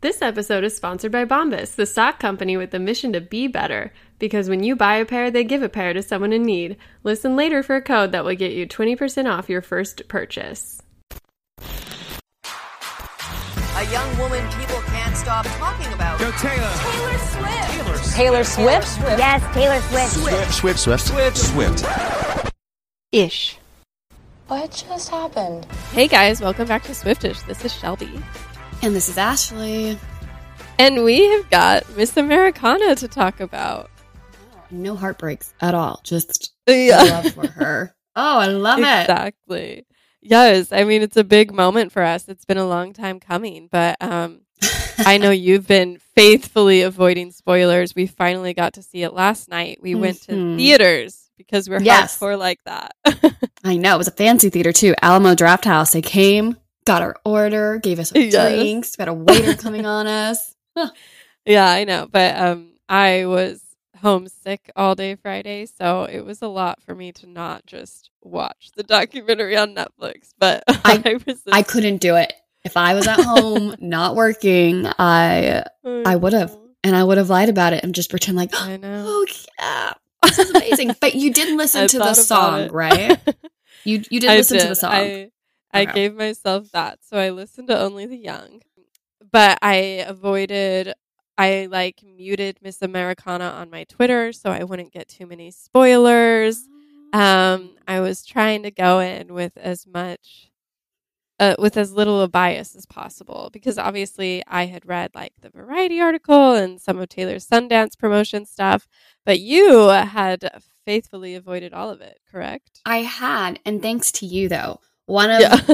This episode is sponsored by Bombas, the sock company with the mission to be better. Because when you buy a pair, they give a pair to someone in need. Listen later for a code that will get you 20% off your first purchase. A young woman people can't stop talking about. Go Taylor. Taylor Swift. Taylor Swift? Yes, Taylor Swift. Swift, Swift, Swift, Swift. Ish. What just happened? Hey guys, welcome back to Swiftish. This is Shelby. And this is Ashley. And we have got Miss Americana to talk about. No heartbreaks at all. Just Yeah. love for her. Oh, I love it. Exactly. Yes, I mean it's a big moment for us. It's been a long time coming, but um I know you've been faithfully avoiding spoilers. We finally got to see it last night. We went to Mhm. theaters because we're Yes. hardcore like that. I know. It was a fancy theater too. Alamo Drafthouse. They came, got our order, gave us Yes. drinks, got a waiter coming on us. yeah, I know, but um I was homesick all day Friday, so it was a lot for me to not just watch the documentary on Netflix, but I, I- was I couldn't do it. If I was at home not working, I I would have. and I would have lied about it and just pretend like, I know. oh yeah, this is amazing. but you didn't listen I to the song, right? You you did I listen to the song. I, I Okay. gave myself that. So I listened to Only the Young. But I avoided I like muted Miss Americana on my Twitter so I wouldn't get too many spoilers. Um I was trying to go in with as much uh, with as little a bias as possible because obviously I had read like the Variety article and some of Taylor's Sundance promotion stuff, but you had faithfully avoided all of it, correct? I had, and thanks to you though. One of Yeah.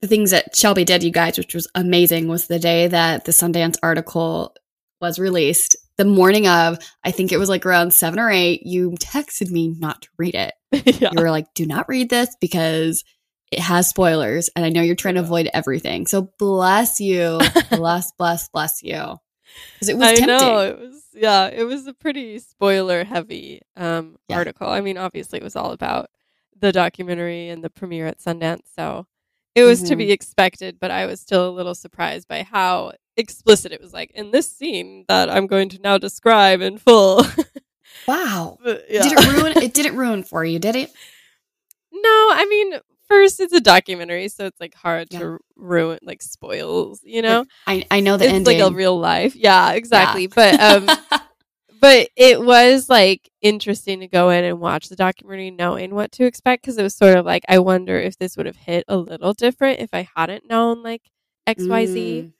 the things that Shelby did, you guys, which was amazing, was the day that the Sundance article was released. The morning of, I think it was like around seven or eight, you texted me not to read it. yeah. You were like, do not read this because it has spoilers. And I know you're trying to avoid everything. So bless you. bless, bless, bless you. Because it was I tempting. know it was yeah, it was a pretty spoiler heavy um Yeah. article. I mean, obviously it was all about the documentary and the premiere at Sundance, so it was to Mhm. be expected, but I was still a little surprised by how explicit it was like in this scene that I'm going to now describe in full. Wow. But, yeah. Did it ruin it didn't ruin for you, did it? No, I mean, first it's a documentary, so it's like hard Yeah. to ruin like spoils, you know? I, I know the it's ending. like a real life. Yeah, exactly. But um but it was like interesting to go in and watch the documentary knowing what to expect because it was sort of like I wonder if this would have hit a little different if I hadn't known like XYZ.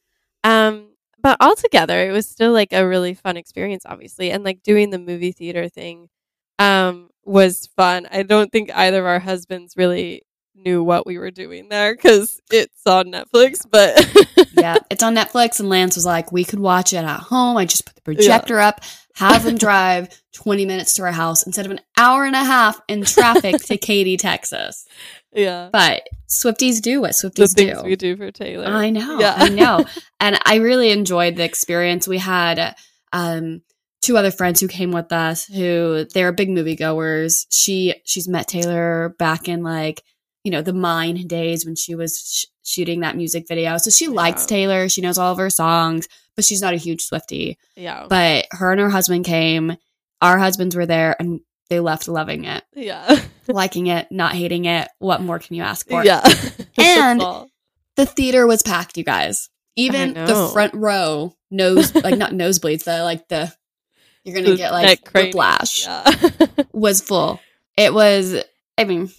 Mm. Um but altogether it was still like a really fun experience obviously and like doing the movie theater thing um was fun. I don't think either of our husbands really knew what we were doing there cuz it's on Netflix but yeah, it's on Netflix, and Lance was like, "We could watch it at home. I just put the projector up, have them drive twenty minutes to our house instead of an hour and a half in traffic to Katy, Texas." yeah. But Swifties do what the Swifties things do. we do for Taylor. I know, Yeah. I know, and I really enjoyed the experience. We had um, two other friends who came with us who they're big moviegoers. She she's met Taylor back in like you know the mine days when she was sh- shooting that music video, so she likes Yeah. Taylor. She knows all of her songs, but she's not a huge Swiftie. yeah. But her and her husband came. Our husbands were there, and they left loving it, yeah. liking it, not hating it. What more can you ask for? yeah. And- the theater was packed, you guys. Even the front row nose, like not nosebleeds, the like the you're gonna The get like whiplash Yeah. was full. It was, I mean,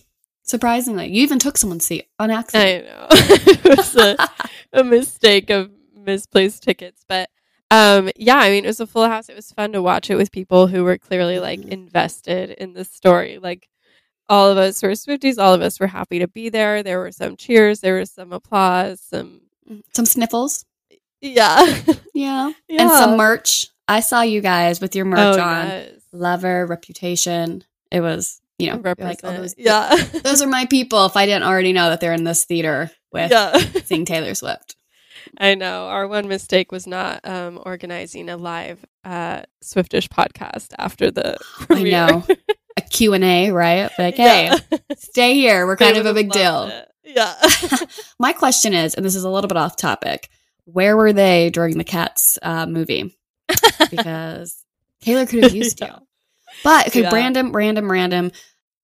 surprisingly, you even took someone's seat on accident. I know. it was a, a mistake of misplaced tickets, but um yeah, I mean it was a full house. It was fun to watch it with people who were clearly like Mhm. invested in the story. Like all of us were Swifties, all of us were happy to be there. There were some cheers, there was some applause, some Some sniffles, yeah. yeah, yeah. and some merch. I saw you guys with your merch oh, on. yes. Lover, reputation. It was, you know, you're like, oh, those, yeah. those are my people. If I didn't already know that they're in this theater with yeah. seeing Taylor Swift. I know. Our one mistake was not um, organizing a live uh, Swiftish podcast after the I premiere. know. A Q&A, right? Like, hey, Yeah. stay here. We're kind of a big deal. it. Yeah. My question is, and this is a little bit off topic, where were they during the Cats uh, movie? Because Taylor could have used Yeah. you. But okay, Yeah. random, random, random.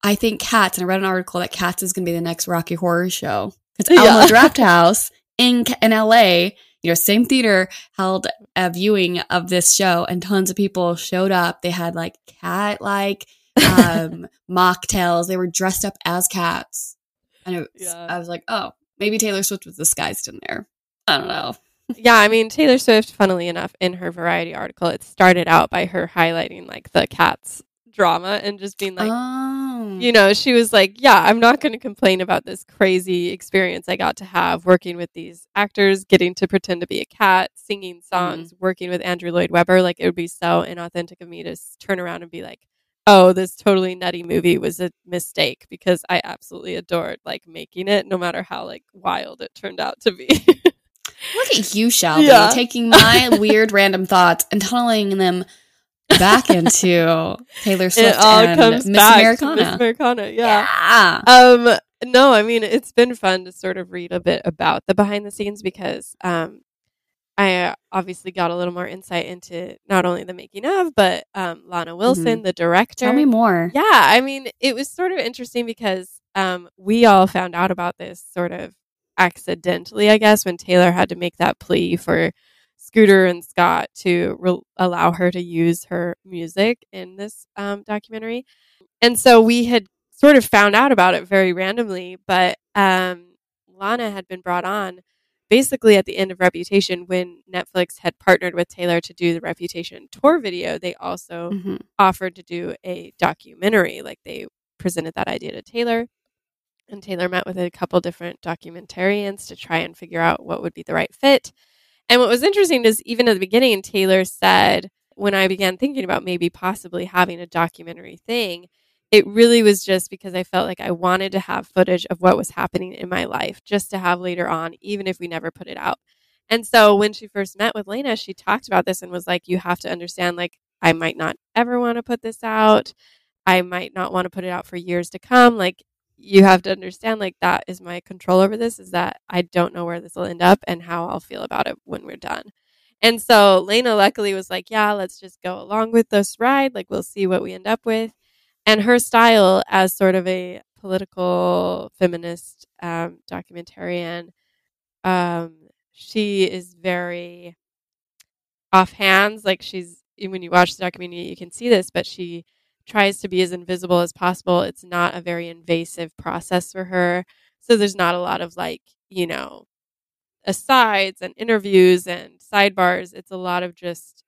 I think Cats, and I read an article that Cats is going to be the next Rocky Horror Show. It's Yeah. Alamo Drafthouse in in LA. You know, same theater held a viewing of this show, and tons of people showed up. They had like cat like um, mocktails. They were dressed up as cats, and it was, Yeah. I was like, oh, maybe Taylor Swift was disguised in there. I don't know. Yeah, I mean Taylor Swift, funnily enough, in her Variety article, it started out by her highlighting like the cats drama and just being like, oh, you know, she was like, yeah, I'm not going to complain about this crazy experience I got to have working with these actors, getting to pretend to be a cat, singing mm-hmm. songs, working with Andrew Lloyd Webber. Like, it would be so inauthentic of me to turn around and be like, oh, this totally nutty movie was a mistake because I absolutely adored like making it, no matter how like wild it turned out to be. Look at you, Shelby, Yeah. taking my weird random thoughts and tunneling them back into Taylor Swift and Miss Americana. Miss Americana, yeah. yeah. Um, no, I mean it's been fun to sort of read a bit about the behind the scenes because um, I uh, obviously got a little more insight into not only the making of, but um, Lana Wilson, the director. Tell me more. Yeah, I mean it was sort of interesting because um, we all found out about this sort of accidentally, I guess, when Taylor had to make that plea for Scooter and Scott to re- allow her to use her music in this um, documentary. And so we had sort of found out about it very randomly, but um, Lana had been brought on basically at the end of Reputation when Netflix had partnered with Taylor to do the Reputation tour video. They also Mhm. offered to do a documentary. Like they presented that idea to Taylor, and Taylor met with a couple different documentarians to try and figure out what would be the right fit. And what was interesting is even at the beginning, Taylor said, when I began thinking about maybe possibly having a documentary thing, it really was just because I felt like I wanted to have footage of what was happening in my life just to have later on, even if we never put it out. And so when she first met with Lena, she talked about this and was like, you have to understand, like, I might not ever want to put this out. I might not want to put it out for years to come. Like, you have to understand, like, that is my control over this is that I don't know where this will end up and how I'll feel about it when we're done. And so Lena luckily was like, yeah, let's just go along with this ride. Like, we'll see what we end up with. And her style as sort of a political feminist um, documentarian, um, she is very offhands. Like she's when you watch the documentary, you can see this, but she tries to be as invisible as possible. It's not a very invasive process for her, so there's not a lot of like you know asides and interviews and sidebars. It's a lot of just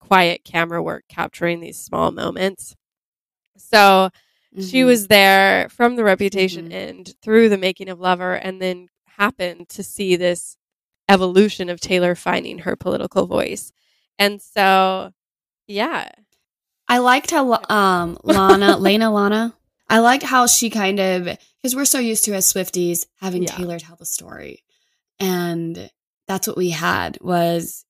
quiet camera work capturing these small moments. So she Mhm. was there from the reputation Mhm. end through the making of Lover and then happened to see this evolution of Taylor finding her political voice. And so, yeah. I liked how um Lana, Lena Lana. I liked how she kind of because we're so used to as Swifties having Yeah. Taylor tell the story, and that's what we had was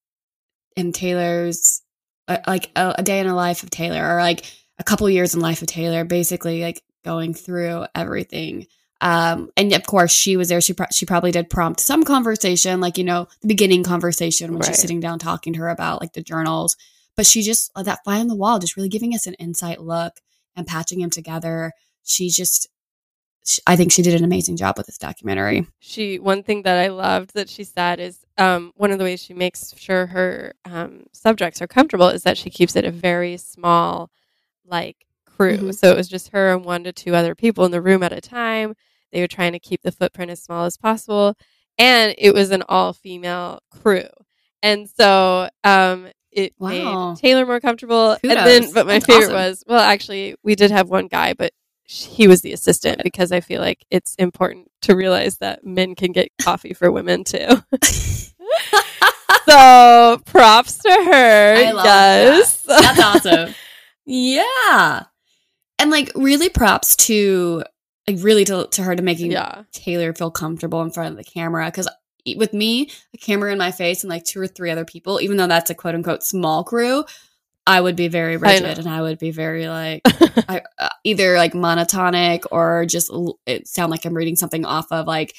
in Taylor's uh, like a, a day in a life of Taylor, or like a couple years in life of Taylor, basically like going through everything. Um, and of course, she was there. She pro- she probably did prompt some conversation, like you know, the beginning conversation when Right. she's sitting down talking to her about like the journals. But she just uh, that fly on the wall, just really giving us an insight look and patching him together. She just, I think she did an amazing job with this documentary. She one thing that I loved that she said is um, one of the ways she makes sure her um, subjects are comfortable is that she keeps it a very small, like crew. Mhm. So it was just her and one to two other people in the room at a time. They were trying to keep the footprint as small as possible, and it was an all female crew. And so um, it Wow. made Taylor more comfortable. And then, but my That's favorite awesome. was well, actually, we did have one guy, but he was the assistant because I feel like it's important to realize that men can get coffee for women too. so props to her. I love yes. That's awesome. yeah. And like really props to like really to, to her to making yeah. Taylor feel comfortable in front of the camera. Cause with me, a camera in my face and like two or three other people, even though that's a quote unquote small crew, I would be very rigid know. and I would be very like I, uh, either like monotonic or just l- it sound like I'm reading something off of like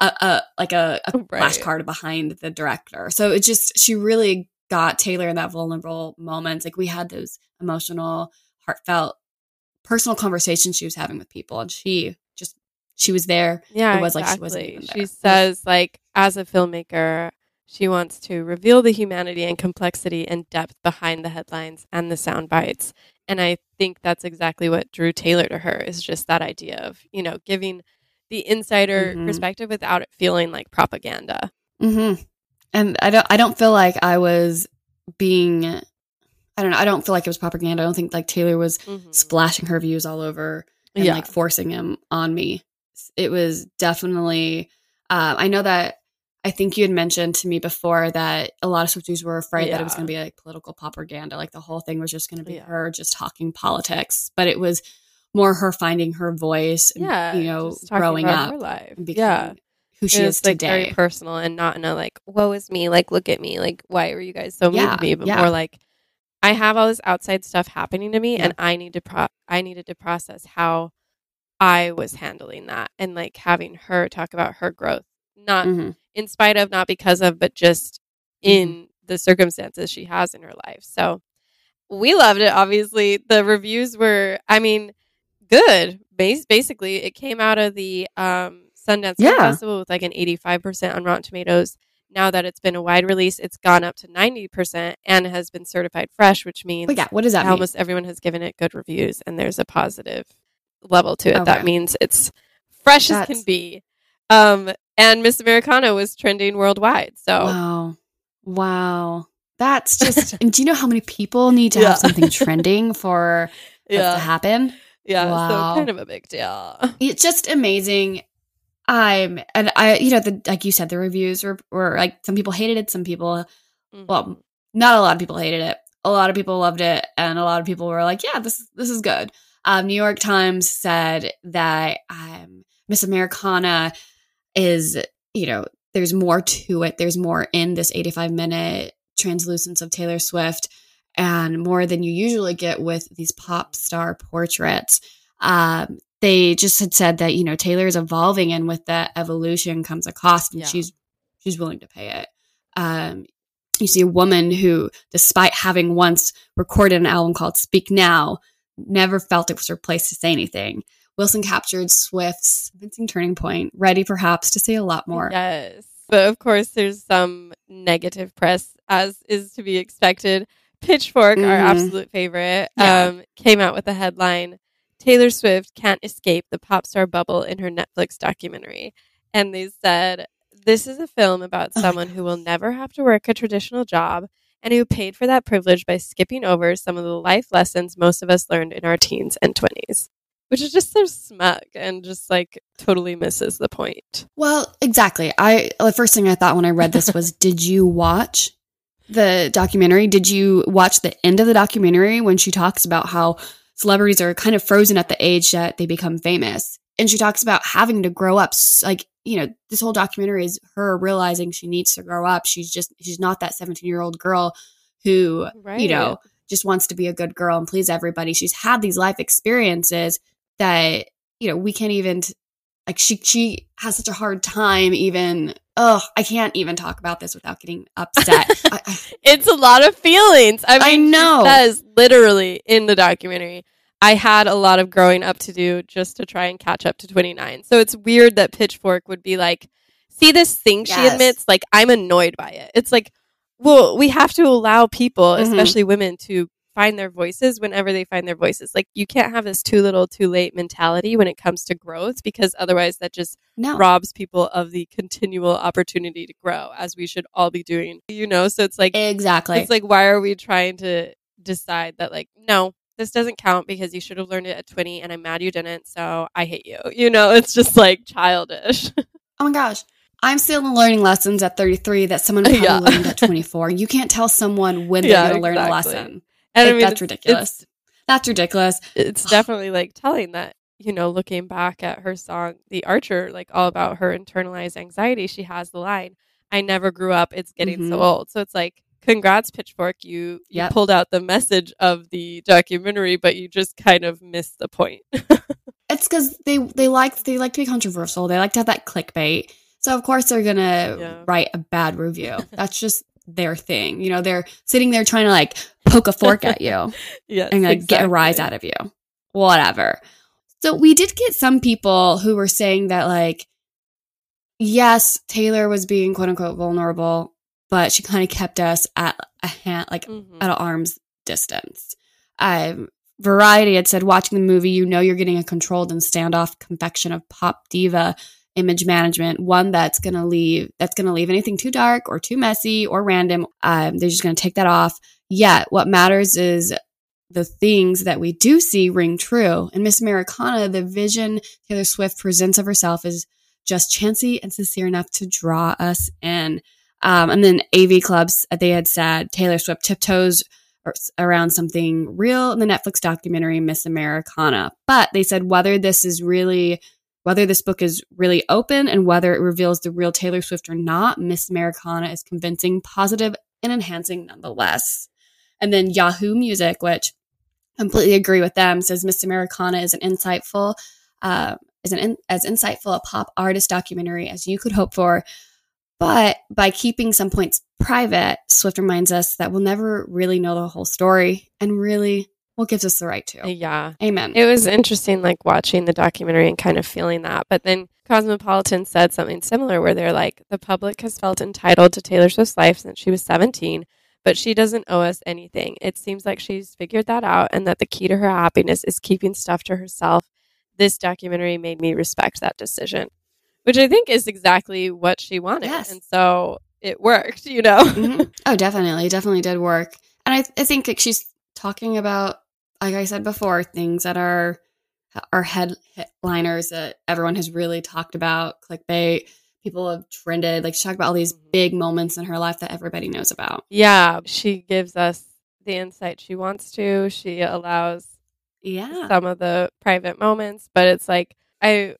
a, a like a, a Right. flashcard behind the director. So it just she really got Taylor in that vulnerable moments. Like we had those emotional, heartfelt, personal conversations she was having with people, and she just she was there. Yeah, It was like she exactly. wasn't even She says, like, as a filmmaker, she wants to reveal the humanity and complexity and depth behind the headlines and the sound bites. And I think that's exactly what drew Taylor to her is just that idea of, you know, giving the insider Mhm. perspective without it feeling like propaganda. hmm And I don't I don't feel like I was being I don't know. I don't feel like it was propaganda. I don't think like Taylor was Mhm. splashing her views all over and Yeah. like forcing him on me. It was definitely. Uh, I know that I think you had mentioned to me before that a lot of Swifties were afraid that it was going to be like political propaganda. Like the whole thing was just going to be Yeah. her just talking politics, but it was more her finding her voice. And, yeah, you know, growing up her life. and yeah. who she is like today. very personal and not in a like, woe is me, like look at me, like why were you guys so mean Yeah, to me? But yeah. more like I have all this outside stuff happening to me Yeah. and I need to pro I needed to process how I was handling that and like having her talk about her growth. Not Mhm. in spite of, not because of, but just Mm-hmm. in the circumstances she has in her life. So we loved it. Obviously, the reviews were, I mean, good. Bas- basically, it came out of the um, Sundance Yeah. Festival with like an 85% on Rotten Tomatoes. Now that it's been a wide release, it's gone up to 90% and has been certified fresh, which means But yeah, what does that mean? almost everyone has given it good reviews and there's a positive level to it. That means it's fresh as can be. Um, and Miss Americana was trending worldwide. So Wow. Wow. That's just, and do you know how many people need to Yeah. have something trending for that to happen? yeah. Wow. So kind of a big deal. It's just amazing. I'm, and I, you know, the, like you said, the reviews were, were like, some people hated it, some people, well, not a lot of people hated it. A lot of people loved it, and a lot of people were like, "Yeah, this this is good." Um, New York Times said that um, Miss Americana is, you know, there's more to it. There's more in this 85 minute translucence of Taylor Swift, and more than you usually get with these pop star portraits. Um, they just had said that you know Taylor is evolving, and with that evolution comes a cost, and Yeah. she's she's willing to pay it. Um, you see a woman who, despite having once recorded an album called Speak Now, never felt it was her place to say anything. Wilson captured Swift's convincing turning point, ready perhaps to say a lot more. Yes. But of course, there's some negative press, as is to be expected. Pitchfork, our Mhm. absolute favorite, Yeah. um, came out with a headline Taylor Swift can't escape the pop star bubble in her Netflix documentary. And they said, This is a film about Oh someone who will never have to work a traditional job and who paid for that privilege by skipping over some of the life lessons most of us learned in our teens and 20s. Which is just so smug and just like totally misses the point. Well, exactly. I the first thing I thought when I read this was, did you watch the documentary? Did you watch the end of the documentary when she talks about how celebrities are kind of frozen at the age that they become famous? And she talks about having to grow up. Like, you know, this whole documentary is her realizing she needs to grow up. She's just, she's not that 17 year old girl who, Right. you know, just wants to be a good girl and please everybody. She's had these life experiences that, you know, we can't even, like, she, she has such a hard time even, oh, I can't even talk about this without getting upset. I, I, it's a lot of feelings. I, I know. She says literally in the documentary, I had a lot of growing up to do just to try and catch up to 29. So it's weird that Pitchfork would be like, see this thing she Yes. admits, like, I'm annoyed by it. It's like, well, we have to allow people, Mhm. especially women, to find their voices whenever they find their voices. Like, you can't have this too little, too late mentality when it comes to growth because otherwise that just no. robs people of the continual opportunity to grow as we should all be doing you know so it's like Exactly. it's like why are we trying to decide that like no this doesn't count because you should have learned it at 20 and i'm mad you didn't so i hate you you know it's just like childish oh my gosh. I'm still learning lessons at 33 that someone probably Yeah. learned at 24. You can't tell someone when they're Yeah, going to learn a lesson. and Like, i mean that's ridiculous. That's ridiculous. it's, definitely like telling that you know looking back at her song the archer like all about her internalized anxiety she has the line i never grew up it's getting so Mhm. old so it's like congrats pitchfork you you Yep. pulled out the message of the documentary but you just kind of missed the point It's because they they like they like to be controversial. They like to have that clickbait. So of course they're gonna Yeah. write a bad review. That's just their thing. You know, they're sitting there trying to like poke a fork at you Yes, and like get a rise out of you. Whatever. So we did get some people who were saying that like, yes, Taylor was being quote unquote vulnerable, but she kind of kept us at a hand, like Mhm. at an arm's distance. Um, Variety had said, watching the movie, you know you're getting a controlled and standoff confection of pop diva image management, one that's gonna leave that's gonna leave anything too dark or too messy or random. Um, they're just gonna take that off. Yet, what matters is the things that we do see ring true. In Miss Americana, the vision Taylor Swift presents of herself is just chancy and sincere enough to draw us in. Um, and then AV Clubs, uh, they had said Taylor Swift tiptoes around something real in the Netflix documentary Miss Americana. But they said whether this is really, whether this book is really open and whether it reveals the real Taylor Swift or not, Miss Americana is convincing, positive, and enhancing nonetheless. And then Yahoo Music, which completely agree with them, says Miss Americana is an insightful, uh, is an in, as insightful a pop artist documentary as you could hope for. But by keeping some points private, Swift reminds us that we'll never really know the whole story, and really, what gives us the right to? Yeah. Amen. It was interesting, like watching the documentary and kind of feeling that. But then Cosmopolitan said something similar where they're like, the public has felt entitled to Taylor Swift's life since she was 17, but she doesn't owe us anything. It seems like she's figured that out and that the key to her happiness is keeping stuff to herself. This documentary made me respect that decision, which I think is exactly what she wanted. Yes. And so it worked, you know? Mhm. Oh, definitely. It definitely did work. And I, I think like, she's talking about, like I said before, things that are are headliners that everyone has really talked about, clickbait. People have trended. Like she talked about all these Mhm. big moments in her life that everybody knows about. Yeah. She gives us the insight she wants to. She allows Yeah. some of the private moments, but it's like I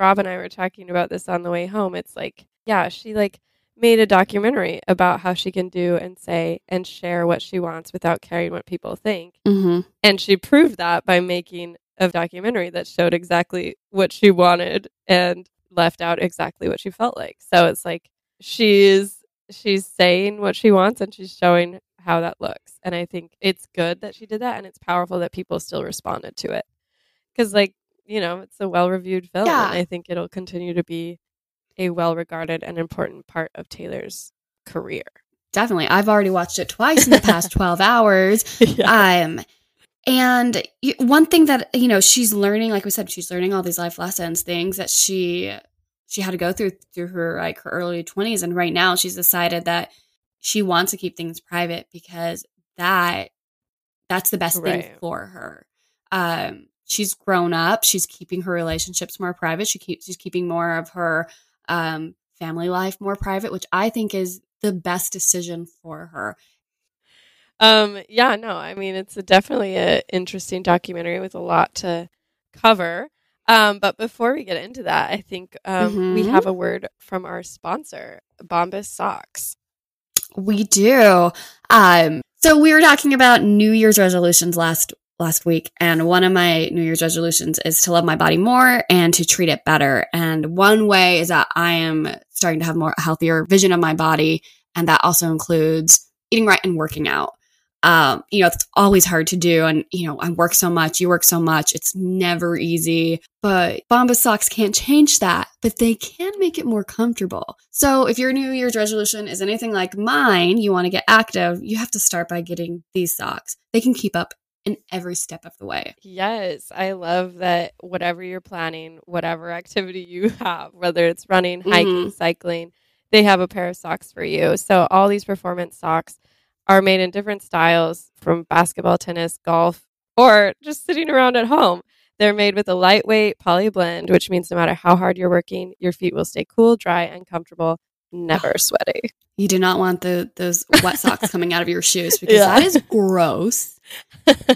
Rob and I were talking about this on the way home. It's like, yeah, she like made a documentary about how she can do and say and share what she wants without caring what people think. Mm-hmm. And she proved that by making a documentary that showed exactly what she wanted and left out exactly what she felt like. So it's like she's she's saying what she wants and she's showing how that looks. And I think it's good that she did that and it's powerful that people still responded to it. Cuz like, you know, it's a well-reviewed film Yeah. and I think it'll continue to be a well-regarded and important part of Taylor's career. Definitely. I've already watched it twice in the past 12 hours. Um, and one thing that you know she's learning, like we said, she's learning all these life lessons, things that she she had to go through through her like her early twenties, and right now she's decided that she wants to keep things private because that that's the best thing for her. Um, she's grown up. She's keeping her relationships more private. She keeps she's keeping more of her um, family life more private, which I think is the best decision for her. Um, yeah, no, I mean it's a, definitely an interesting documentary with a lot to cover. Um, but before we get into that, I think um, we Mhm. have a word from our sponsor, Bombas Socks. We do. Um, so we were talking about New Year's resolutions last last week, and one of my New Year's resolutions is to love my body more and to treat it better. And one way is that I am starting to have more healthier vision of my body, and that also includes eating right and working out. Um, you know, it's always hard to do, and you know, I work so much, you work so much, it's never easy. But Bombas socks can't change that, but they can make it more comfortable. So if your New Year's resolution is anything like mine, you want to get active, you have to start by getting these socks. They can keep up in every step of the way. Yes, I love that whatever you're planning, whatever activity you have, whether it's running, hiking, mm-hmm. cycling, they have a pair of socks for you. So all these performance socks are made in different styles from basketball, tennis, golf, or just sitting around at home. They're made with a lightweight poly blend, which means no matter how hard you're working, your feet will stay cool, dry, and comfortable, never sweaty. You do not want the those wet socks coming out of your shoes because Yeah. that is gross.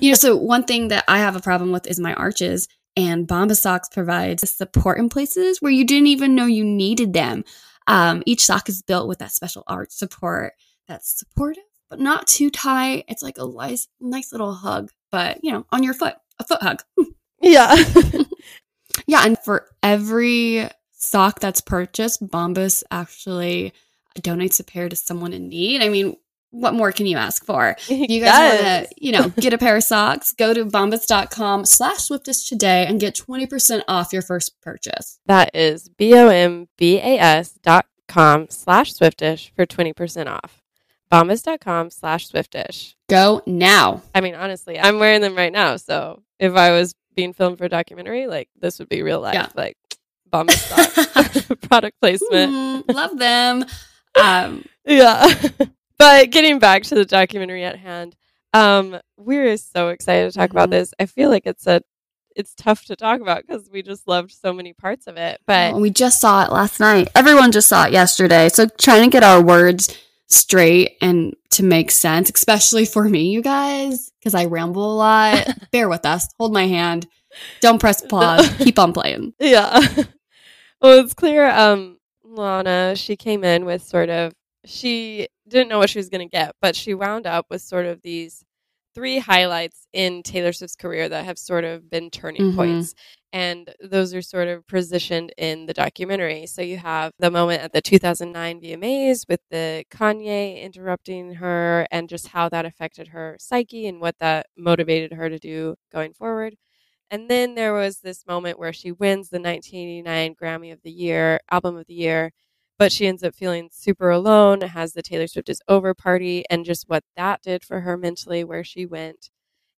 You know, so one thing that I have a problem with is my arches, and Bomba Socks provides support in places where you didn't even know you needed them. Um, each sock is built with that special arch support that's supportive but not too tight. It's like a nice, nice little hug, but you know, on your foot, a foot hug. Yeah. Yeah, and for every sock that's purchased, Bombas actually donates a pair to someone in need. I mean, what more can you ask for? If you guys want to, you know, get a pair of socks, go to bombas.com slash swiftish today and get 20% off your first purchase. That is B-O-M-B-A-S dot com slash Swiftish for 20% off. Bombas.com slash Swiftish. Go now. I mean, honestly, I'm wearing them right now. So if I was being filmed for a documentary, like this would be real life. Yeah. Like Bombas product placement. Mm, love them. Um, Yeah. But getting back to the documentary at hand, um, we're so excited to talk about Mhm. this. I feel like it's a it's tough to talk about because we just loved so many parts of it. But we just saw it last night. Everyone just saw it yesterday. So trying to get our words straight and to make sense, especially for me, you guys, because I ramble a lot. Bear with us. Hold my hand. Don't press pause. Keep on playing. Yeah. well, it's clear um Lana, she came in with sort of she didn't know what she was going to get, but she wound up with sort of these three highlights in Taylor Swift's career that have sort of been turning Mhm. points. And those are sort of positioned in the documentary. So you have the moment at the 2009 VMAs with the Kanye interrupting her and just how that affected her psyche and what that motivated her to do going forward. And then there was this moment where she wins the 1989 Grammy of the Year, Album of the Year, but she ends up feeling super alone, has the Taylor Swift is over party, and just what that did for her mentally, where she went.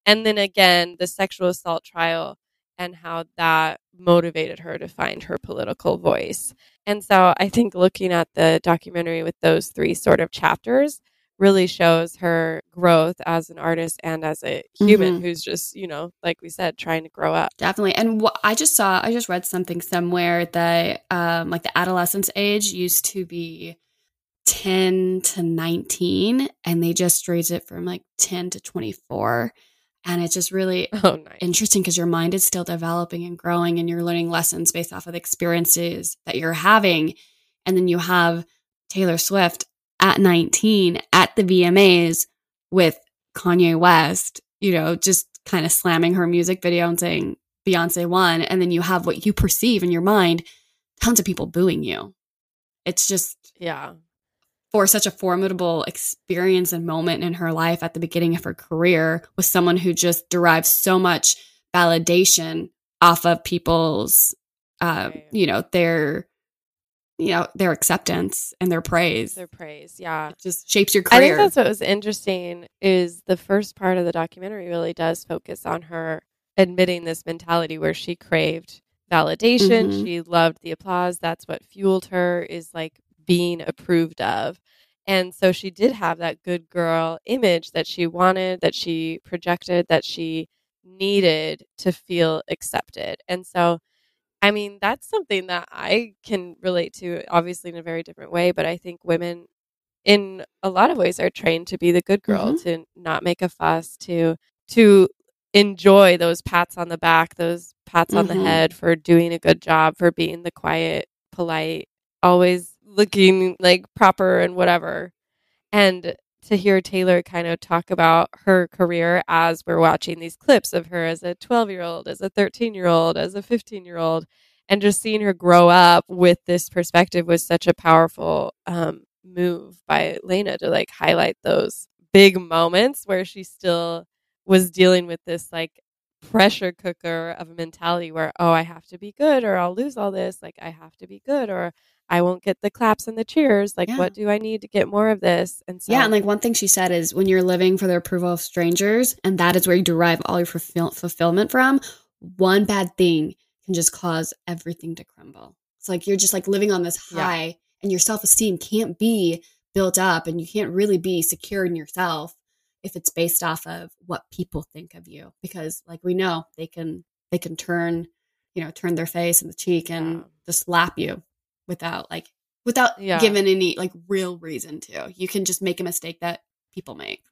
And then again, the sexual assault trial and how that motivated her to find her political voice. And so I think looking at the documentary with those three sort of chapters really shows her growth as an artist and as a human Mhm. who's just, you know, like we said, trying to grow up. Definitely. And what I just saw, I just read something somewhere that um, like the adolescence age used to be 10 to 19, and they just raised it from like 10 to 24. And it's just really Oh, nice. interesting because your mind is still developing and growing, and you're learning lessons based off of the experiences that you're having. And then you have Taylor Swift at 19 at the VMAs with Kanye West, you know, just kind of slamming her music video and saying Beyonce won. And then you have what you perceive in your mind tons of people booing you. It's just yeah. for such a formidable experience and moment in her life at the beginning of her career with someone who just derives so much validation off of people's uh, Right. you know their you know their acceptance and their praise Their praise. Yeah. it just shapes your career. I think that's what was interesting is the first part of the documentary really does focus on her admitting this mentality where she craved validation. Mhm. She loved the applause. That's what fueled her is like being approved of. And so she did have that good girl image that she wanted, that she projected, that she needed to feel accepted. And so I mean, that's something that I can relate to, obviously in a very different way. But I think women, in a lot of ways, are trained to be the good girl, Mhm. to not make a fuss, to to enjoy those pats on the back, those pats on the Mhm. head for doing a good job, for being the quiet, polite, always looking like proper and whatever. And to hear Taylor kind of talk about her career as we're watching these clips of her as a 12 year old, as a 13 year old, as a 15 year old, and just seeing her grow up with this perspective was such a powerful um, move by Lena to like highlight those big moments where she still was dealing with this like pressure cooker of a mentality where, oh, I have to be good or I'll lose all this. Like, I have to be good or I won't get the claps and the cheers. Like, Yeah. what do I need to get more of this? And so, yeah and like one thing she said is when you're living for the approval of strangers and that is where you derive all your fulfill- fulfillment from one bad thing can just cause everything to crumble it's like you're just like living on this Yeah. high and your self-esteem can't be built up and you can't really be secure in yourself if it's based off of what people think of you because like we know they can they can turn you know turn their face and the cheek and Yeah. just slap you without like without Yeah. given any like real reason to you can just make a mistake that people make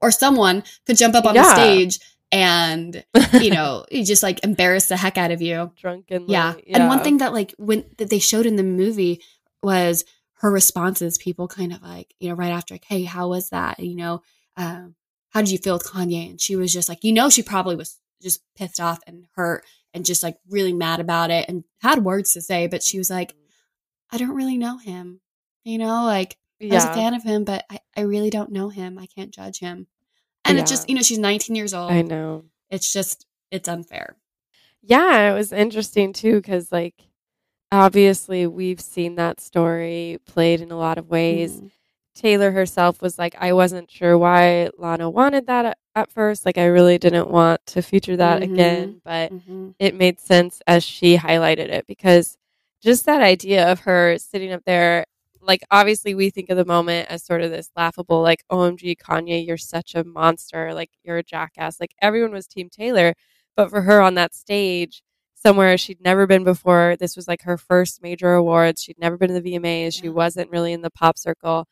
or someone could jump up on the stage and you know just like embarrass the heck out of you drunkenly. yeah. And one thing that like when that they showed in the movie was her responses. People kind of like you know right after like, hey, how was that? You know, um, how did you feel with Kanye? And she was just like, you know, she probably was just pissed off and hurt and just like really mad about it and had words to say, but she was like, I don't really know him. You know, like I was a fan of him, but I, I really don't know him. I can't judge him. And it's just, you know, she's 19 years old. I know. It's just, it's unfair. Yeah, it was interesting too because like obviously we've seen that story played in a lot of ways. Mhm. Taylor herself was like, I wasn't sure why Lana wanted that at, at first. Like, I really didn't want to feature that Mhm. again, but Mhm. it made sense as she highlighted it because just that idea of her sitting up there, like, obviously, we think of the moment as sort of this laughable, like, OMG, Kanye, you're such a monster. Like, you're a jackass. Like, everyone was Team Taylor. But for her on that stage, somewhere she'd never been before, this was like her first major awards. She'd never been to the VMAs. She wasn't really in the pop circle.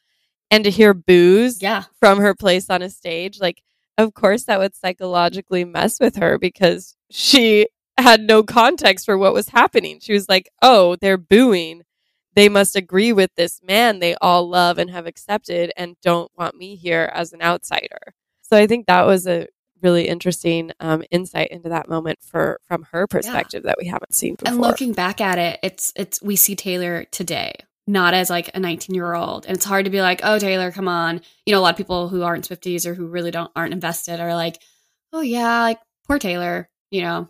And to hear booze Yeah. from her place on a stage, like, of course, that would psychologically mess with her because she had no context for what was happening. She was like, oh, they're booing. They must agree with this man they all love and have accepted and don't want me here as an outsider. So I think that was a really interesting um, insight into that moment for from her perspective that we haven't seen before. And looking back at it, it's it's we see Taylor today, not as like a 19 year old, and it's hard to be like, oh Taylor, come on. You know, a lot of people who aren't Swifties or who really don't aren't invested are like, oh yeah, like poor Taylor. You know,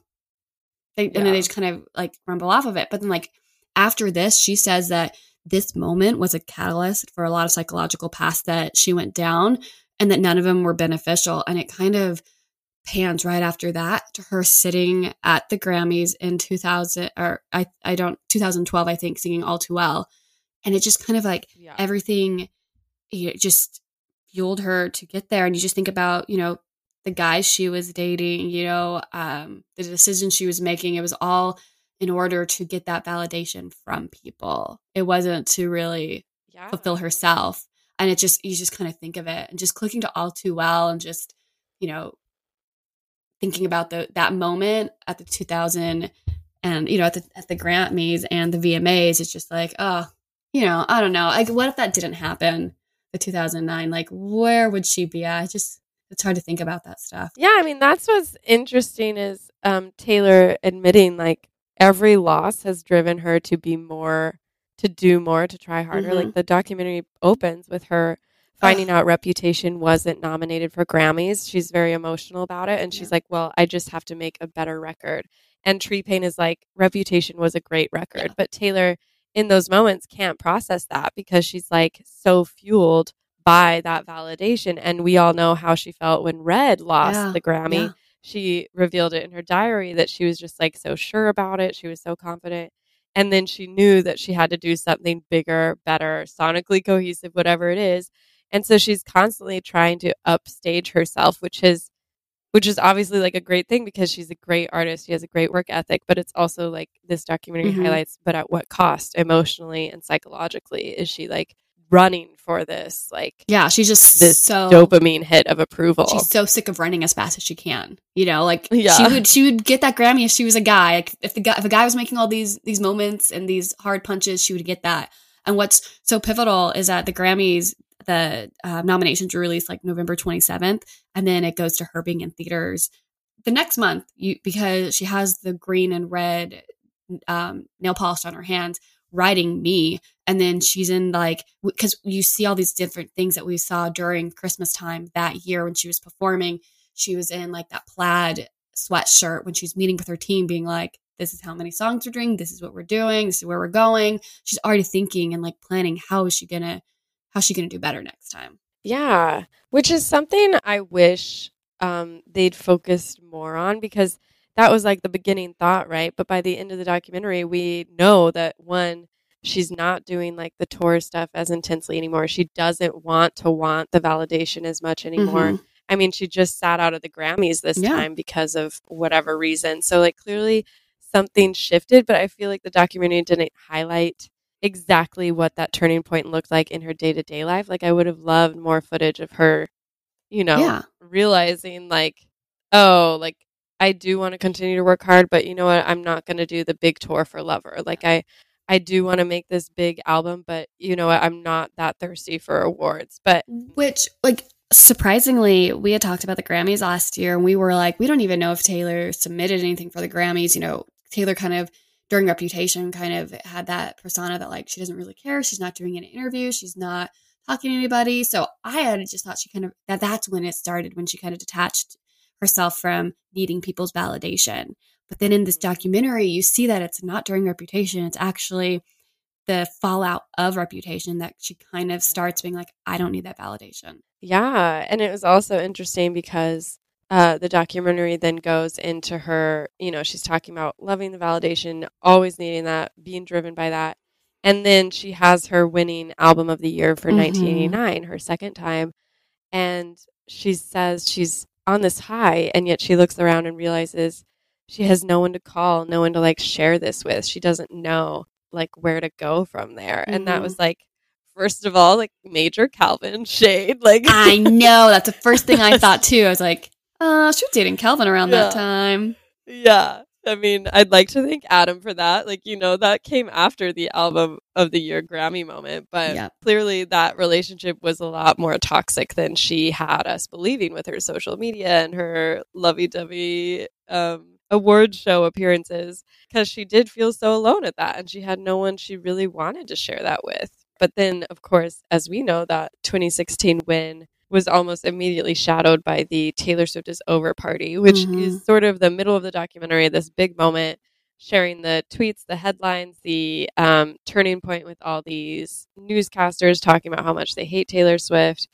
they, and then they just kind of like rumble off of it. But then like after this, she says that this moment was a catalyst for a lot of psychological paths that she went down, and that none of them were beneficial. And it kind of pans right after that to her sitting at the Grammys in 2000 or I I don't 2012 I think singing All Too Well and it just kind of like yeah. everything you know, just fueled her to get there and you just think about you know the guy she was dating you know um the decisions she was making it was all in order to get that validation from people it wasn't to really yeah. fulfill herself. And it just, you just kind of think of it and just clicking to all too well and just, you know, thinking about the, that moment at the 2000 and, you know, at the, at the Grammys and the VMAs, it's just like, oh, you know, I don't know. Like, what if that didn't happen? The 2009, like, where would she be at? Just, it's hard to think about that stuff. Yeah, I mean that's what's interesting is um, Taylor admitting like every loss has driven her to be more, to do more, to try harder. Mhm. Like the documentary opens with her finding out Reputation wasn't nominated for Grammys. She's very emotional about it, and she's Yeah. like, "Well, I just have to make a better record." And Tree Paine is like, "Reputation was a great record," Yeah. but Taylor in those moments can't process that because she's like so fueled by that validation. And we all know how she felt when red lost Yeah, the grammy. yeah. she revealed it in her diary that she was just like so sure about it. She was so confident. And then she knew that she had to do something bigger better sonically cohesive whatever it is. And so she's constantly trying to upstage herself which is which is obviously like a great thing because she's a great artist. She has a great work ethic but it's also like this documentary Mhm. highlights but at what cost emotionally and psychologically is she like running for this like Yeah. She's just this so dopamine hit of approval she's so sick of running as fast as she can. You know, like Yeah. she would she would get that Grammy if she was a guy. Like if the guy if a guy was making all these these moments and these hard punches, she would get that. And what's so pivotal is that the Grammys the uh, nominations were released like November 27th, and then it goes to her being in theaters the next month you, because she has the green and red um, nail polish on her hands writing me. And then she's in like because you see all these different things that we saw during christmas time that year when she was performing. She was in like that plaid sweatshirt when she's meeting with her team being like this is how many songs we're doing. This is what we're doing. This is where we're going. She's already thinking and like planning how is she gonna how's she gonna do better next time. Yeah, which is something I wish um, they'd focused more on because that was like the beginning thought, right? But by the end of the documentary, we know that one, she's not doing like the tour stuff as intensely anymore. She doesn't want to want the validation as much anymore. Mhm. I mean, she just sat out of the Grammys this Yeah. time because of whatever reason. So, like, clearly something shifted, but I feel like the documentary didn't highlight exactly what that turning point looked like in her day to day life. Like, I would have loved more footage of her, you know, Yeah. realizing, like, oh, like, I do want to continue to work hard, but you know what? I'm not going to do the big tour for Lover. Like, I. I do want to make this big album, but you know what? I'm not that thirsty for awards. But which like surprisingly, we had talked about the Grammys last year and we were like, we don't even know if Taylor submitted anything for the Grammys. You know, Taylor kind of during Reputation kind of had that persona that like she doesn't really care. She's not doing any interviews. She's not talking to anybody. So I had just thought she kind of that that's when it started when she kind of detached herself from needing people's validation. But then in this documentary, you see that it's not during Reputation. It's actually the fallout of Reputation that she kind of starts being like, I don't need that validation. Yeah. And it was also interesting because uh, the documentary then goes into her, you know, she's talking about loving the validation, always needing that, being driven by that. And then she has her winning album of the year for Mhm. 1989, her second time. And she says she's on this high, and yet she looks around and realizes she has no one to call, no one to like share this with. She doesn't know like where to go from there. And that was like, first of all, like major Calvin shade. Like, I know. That's the first thing I thought too. I was like, uh, she was dating Calvin around that time. Yeah. I mean, I'd like to thank Adam for that. Like, you know, that came after the album of the year Grammy moment, but Yep. clearly that relationship was a lot more toxic than she had us believing with her social media and her lovey dovey um, award show appearances because she did feel so alone at that and she had no one she really wanted to share that with. But then, of course, as we know, that 2016 win was almost immediately shadowed by the Taylor Swift is over party, which Mhm. is sort of the middle of the documentary, this big moment, sharing the tweets, the headlines, the um, turning point with all these newscasters talking about how much they hate Taylor Swift,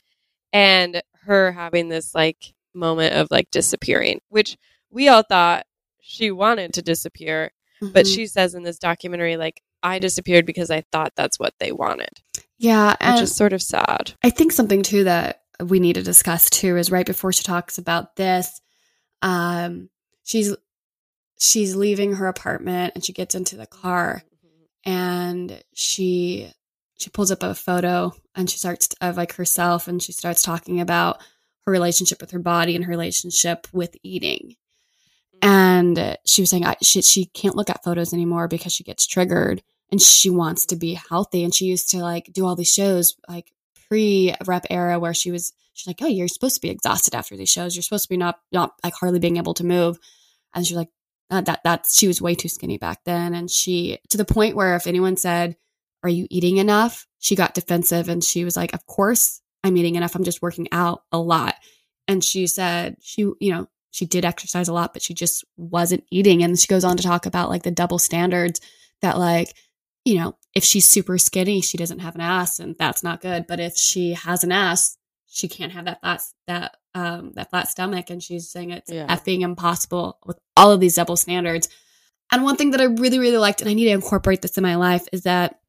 and her having this like moment of like disappearing, which we all thought she wanted to disappear, but Mhm. she says in this documentary, like, I disappeared because I thought that's what they wanted, yeah, which is sort of sad. I think something too that we need to discuss too is right before she talks about this, um, she's she's leaving her apartment and she gets into the car and she she pulls up a photo and she starts of like herself and she starts talking about her relationship with her body and her relationship with eating. And she was saying I, she, she can't look at photos anymore because she gets triggered and she wants to be healthy. And she used to like do all these shows like pre rep era where she was she's like oh you're supposed to be exhausted after these shows. You're supposed to be not not like hardly being able to move. And she's like uh, that that she was way too skinny back then. And she to the point where if anyone said are you eating enough? she got defensive and she was like of course i'm eating enough. I'm just working out a lot. And she said she you know she did exercise a lot but she just wasn't eating. And she goes on to talk about like the double standards that like you know if she's super skinny she doesn't have an ass and that's not good. But if she has an ass she can't have that flat that um that flat stomach. And she's saying it's Yeah. effing impossible with all of these double standards. And one thing that i really really liked and i need to incorporate this in my life is that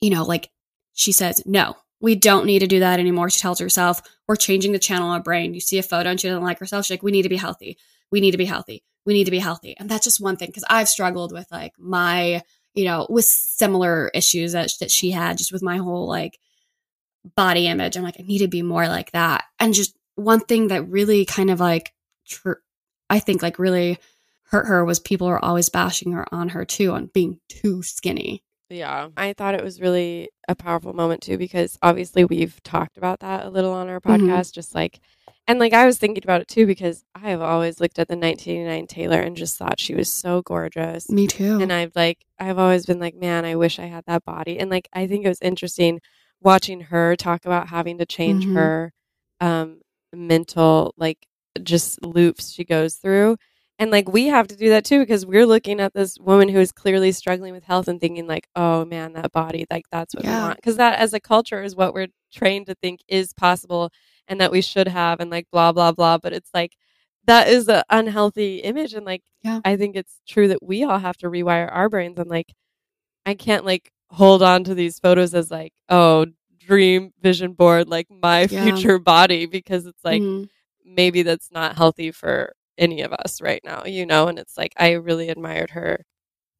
you know like she says no we don't need to do that anymore. She tells herself we're changing the channel in our brain. You see a photo and she doesn't like herself. She's like we need to be healthy. We need to be healthy. We need to be healthy. And that's just one thing because i've struggled with like my you know with similar issues that, that she had just with my whole like body image. I'm like i need to be more like that. And just one thing that really kind of like tr- i think like really hurt her was people are always bashing her on her too on being too skinny Yeah. I thought it was really a powerful moment too because obviously we've talked about that a little on our Mhm. podcast just like and like I was thinking about it too because I have always looked at the 1989 Taylor and just thought she was so gorgeous. me too And I've like I've always been like, man, I wish I had that body. And like I think it was interesting watching her talk about having to change Mhm. her um mental like just loops she goes through. And like we have to do that too because we're looking at this woman who is clearly struggling with health and thinking like, oh man, that body, like that's what we want. Because that as a culture is what we're trained to think is possible and that we should have and like blah blah blah. But it's like that is an unhealthy image and like Yeah. I think it's true that we all have to rewire our brains and like I can't like hold on to these photos as like, oh, dream vision board, like my Yeah. future body because it's like Mhm. maybe that's not healthy for any of us right now, you know? And it's like, I really admired her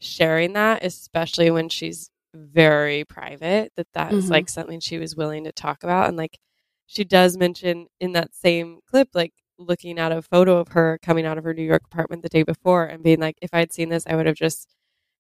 sharing that, especially when she's very private, that that is Mhm. like something she was willing to talk about. And like, she does mention in that same clip, like looking at a photo of her coming out of her New York apartment the day before and being like, if I'd seen this, I would have just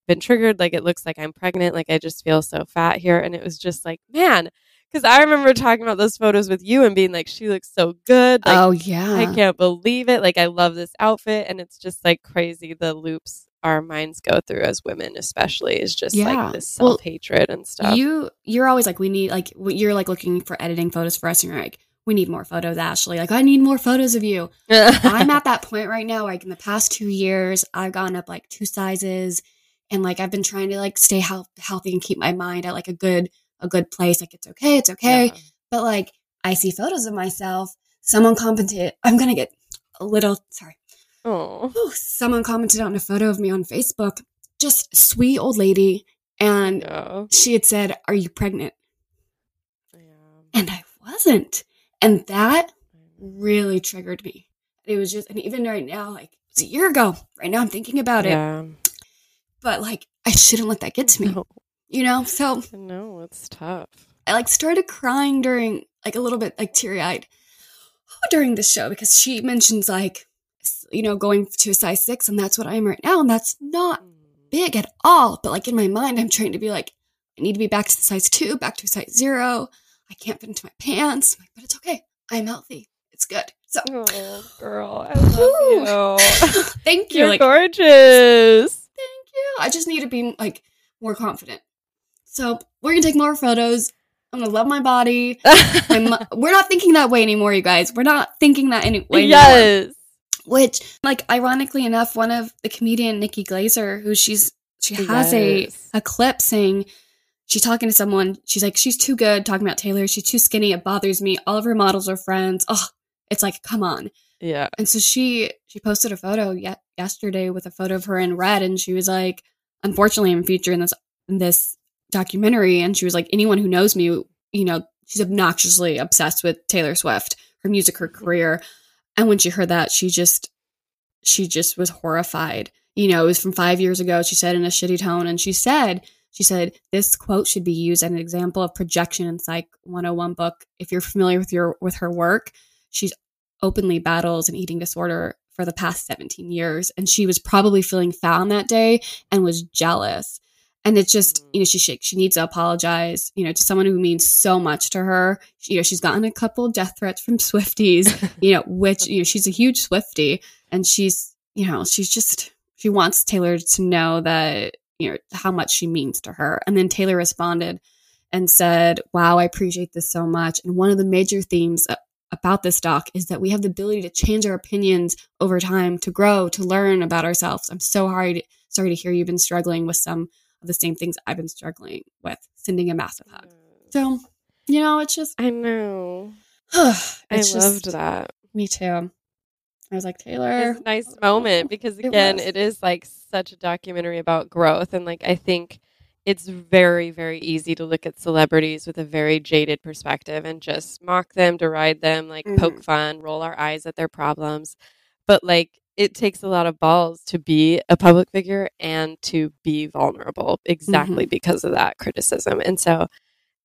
been triggered. Like, it looks like I'm pregnant. Like, I just feel so fat here. And it was just like, man, Because I remember talking about those photos with you and being like, she looks so good. Like, oh yeah. I can't believe it. Like, I love this outfit. And it's just like crazy the loops our minds go through as women, especially, is just Yeah. like this self hatred and stuff. You you're always like we need like you're like looking for editing photos for us and you're like we need more photos Ashley like I need more photos of you I'm at that point right now like in the past 2 years I've gone up like two sizes and like I've been trying to like stay health- healthy and keep my mind at like a good a good place like it's okay it's okay Yeah. but like I see photos of myself someone commented I'm going to get a little sorry Oh. Someone commented on a photo of me on Facebook just sweet old lady and No. she had said are you pregnant Yeah. and I wasn't. And that really triggered me. It was just, and even right now, like it's a year ago, right now I'm thinking about it, Yeah. but like I shouldn't let that get to me, No. You know? So No, it's tough. I like started crying during, like a little bit like teary eyed during the show because she mentions like, you know, going to a size six and that's what I am right now. And that's not mm. big at all. But like in my mind, I'm trying to be like, I need to be back to size two, back to size zero. I can't fit into my pants. But it's okay. I'm healthy. It's good. So Oh, girl, I love you. thank you. You're like, gorgeous. thank you. I just need to be like more confident. So we're gonna take more photos. I'm gonna love my body. My we're not thinking that way anymore, you guys. We're not thinking that any way anymore. yes. Which, like, ironically enough, one of the comedian Nikki Glazer, who she's she has Yes. a a clip saying she's talking to someone. She's like, she's too good. Talking about Taylor, she's too skinny. It bothers me. All of her models are friends. Oh, it's like, come on. Yeah. And so she she posted a photo yet yesterday with a photo of her in red, and she was like, "Unfortunately, I'm featured in this in this documentary." And she was like, "Anyone who knows me, you know, she's obnoxiously obsessed with Taylor Swift, her music, her career." And when she heard that, she just she just was horrified. You know, it was from five years ago. She said in a shitty tone, and she said. She said, This quote should be used as an example of projection in Psych 101 book. If you're familiar with your with her work, she's openly battles an eating disorder for the past 17 years and she was probably feeling found that day and was jealous and it's just you know she she, she needs to apologize you know to someone who means so much to her. You know she's gotten a couple death threats from swifties you know which you know she's a huge Swiftie. And she's you know she's just she wants taylor to know that you know how much she means to her. And then taylor responded and said wow i appreciate this so much. And one of the major themes uh, about this doc is that we have the ability to change our opinions over time, to grow, to learn about ourselves. I'm so hard, sorry to hear you've been struggling with some the same things I've been struggling with, sending a massive hug. So, you know, it's just, I know. it's I just- loved that. Me too. I was like, Taylor. It's a nice moment because again, was. it is like such a documentary about growth and like I think it's very very easy to look at celebrities with a very jaded perspective and just mock them, deride them, like Mm-hmm. poke fun, roll our eyes at their problems. But like it takes a lot of balls to be a public figure and to be vulnerable exactly Mm-hmm. because of that criticism. And so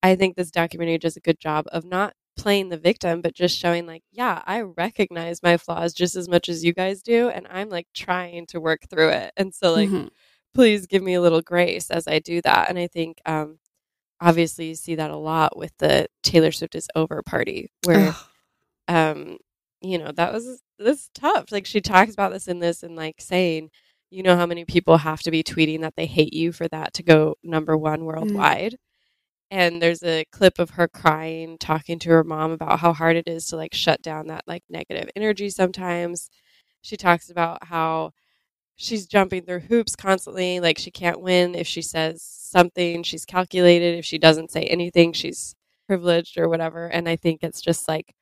I think this documentary does a good job of not playing the victim, but just showing like, yeah, I recognize my flaws just as much as you guys do, and I'm like trying to work through it. And so like, Mhm. please give me a little grace as I do that. And I think um obviously you see that a lot with the Taylor Swift is over party where um you know that was this tough. Like she talks about this in this and like saying you know how many people have to be tweeting that they hate you for that to go number one mm. worldwide? And there's a clip of her crying talking to her mom about how hard it is to like shut down that like negative energy sometimes. She talks about how she's jumping through hoops constantly like she can't win if she says something she's calculated if she doesn't say anything she's privileged or whatever. And i think it's just like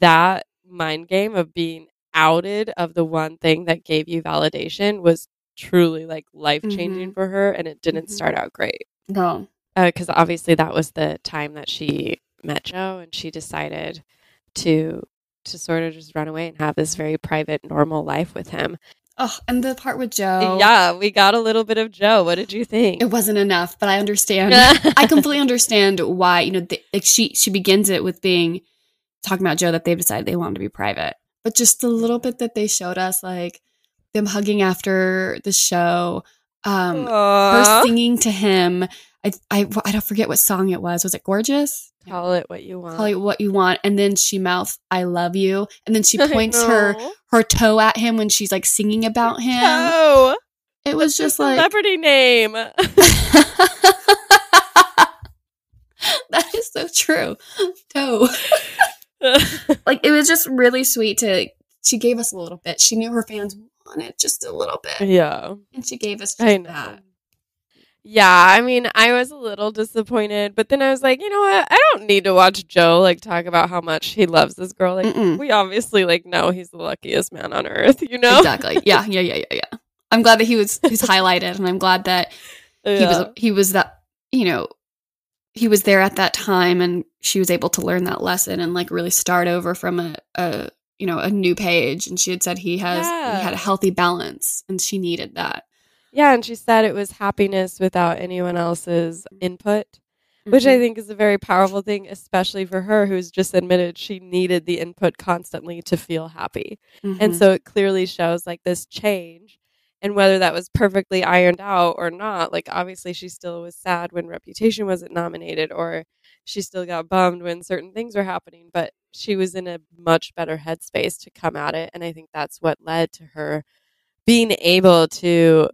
that mind game of being outed of the one thing that gave you validation was truly like life changing for her and it didn't Mhm. start out great No. because obviously that was the time that she met Joe and she decided to to sort of just run away and have this very private normal life with him. Oh, and the part with Joe. Yeah, we got a little bit of Joe. What did you think? It wasn't enough, but I understand. I completely understand why, you know, the, like she she begins it with being talking about Joe that they've decided they want to be private. But just the little bit that they showed us, like them hugging after the show, um, her singing to him. I, I I don't forget what song it was. Was it gorgeous? Call it what you want. call it what you want, and then she mouths "I love you," and then she points her her toe at him when she's like singing about him. Oh, It was just like celebrity name. that is so true. Toe. like it was just really sweet to she gave us a little bit. She knew her fans wanted just a little bit. yeah. And she gave us just I know. that. Yeah, I mean, I was a little disappointed, but then I was like, you know what? I don't need to watch Joe like talk about how much he loves this girl. Like, Mm-mm. we obviously like know he's the luckiest man on earth, you know? Exactly. Yeah, yeah, yeah, yeah, yeah. I'm glad that he was he's highlighted and I'm glad that he was he was that you know he was there at that time and she was able to learn that lesson and like really start over from a, a you know a new page and she had said he has Yeah. he had a healthy balance and she needed that Yeah, and she said it was happiness without anyone else's input, which I Mhm. think is a very powerful thing, especially for her who's just admitted she needed the input constantly to feel happy. And Mhm. so it clearly shows like this change. And whether that was perfectly ironed out or not, like obviously she still was sad when Reputation wasn't nominated, or she still got bummed when certain things were happening, but she was in a much better headspace to come at it. And I think that's what led to her being able to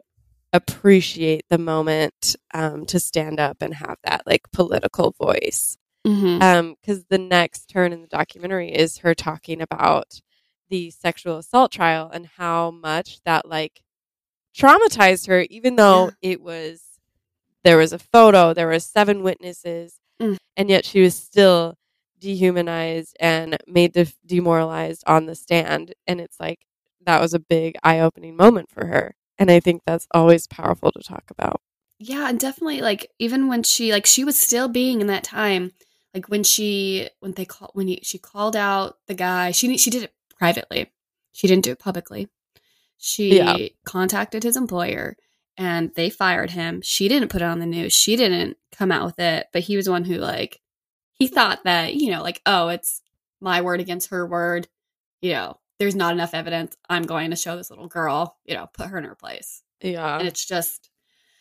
appreciate the moment um, to stand up and have that like political voice Mhm. um because the next turn in the documentary is her talking about the sexual assault trial and how much that like traumatized her even though Yeah. it was there was a photo there were seven witnesses Mm. and yet she was still dehumanized and made de- demoralized on the stand. And it's like that was a big eye-opening moment for her. And i think that's always powerful to talk about. Yeah and definitely like even when she like she was still being in that time like when she when they call when he, she called out the guy she she did it privately. She didn't do it publicly she Yeah. contacted his employer and they fired him. She didn't put it on the news. She didn't come out with it but he was one who like he thought that you know like oh it's my word against her word. You know there's not enough evidence. I'm going to show this little girl you know put her in her place. Yeah. and it's just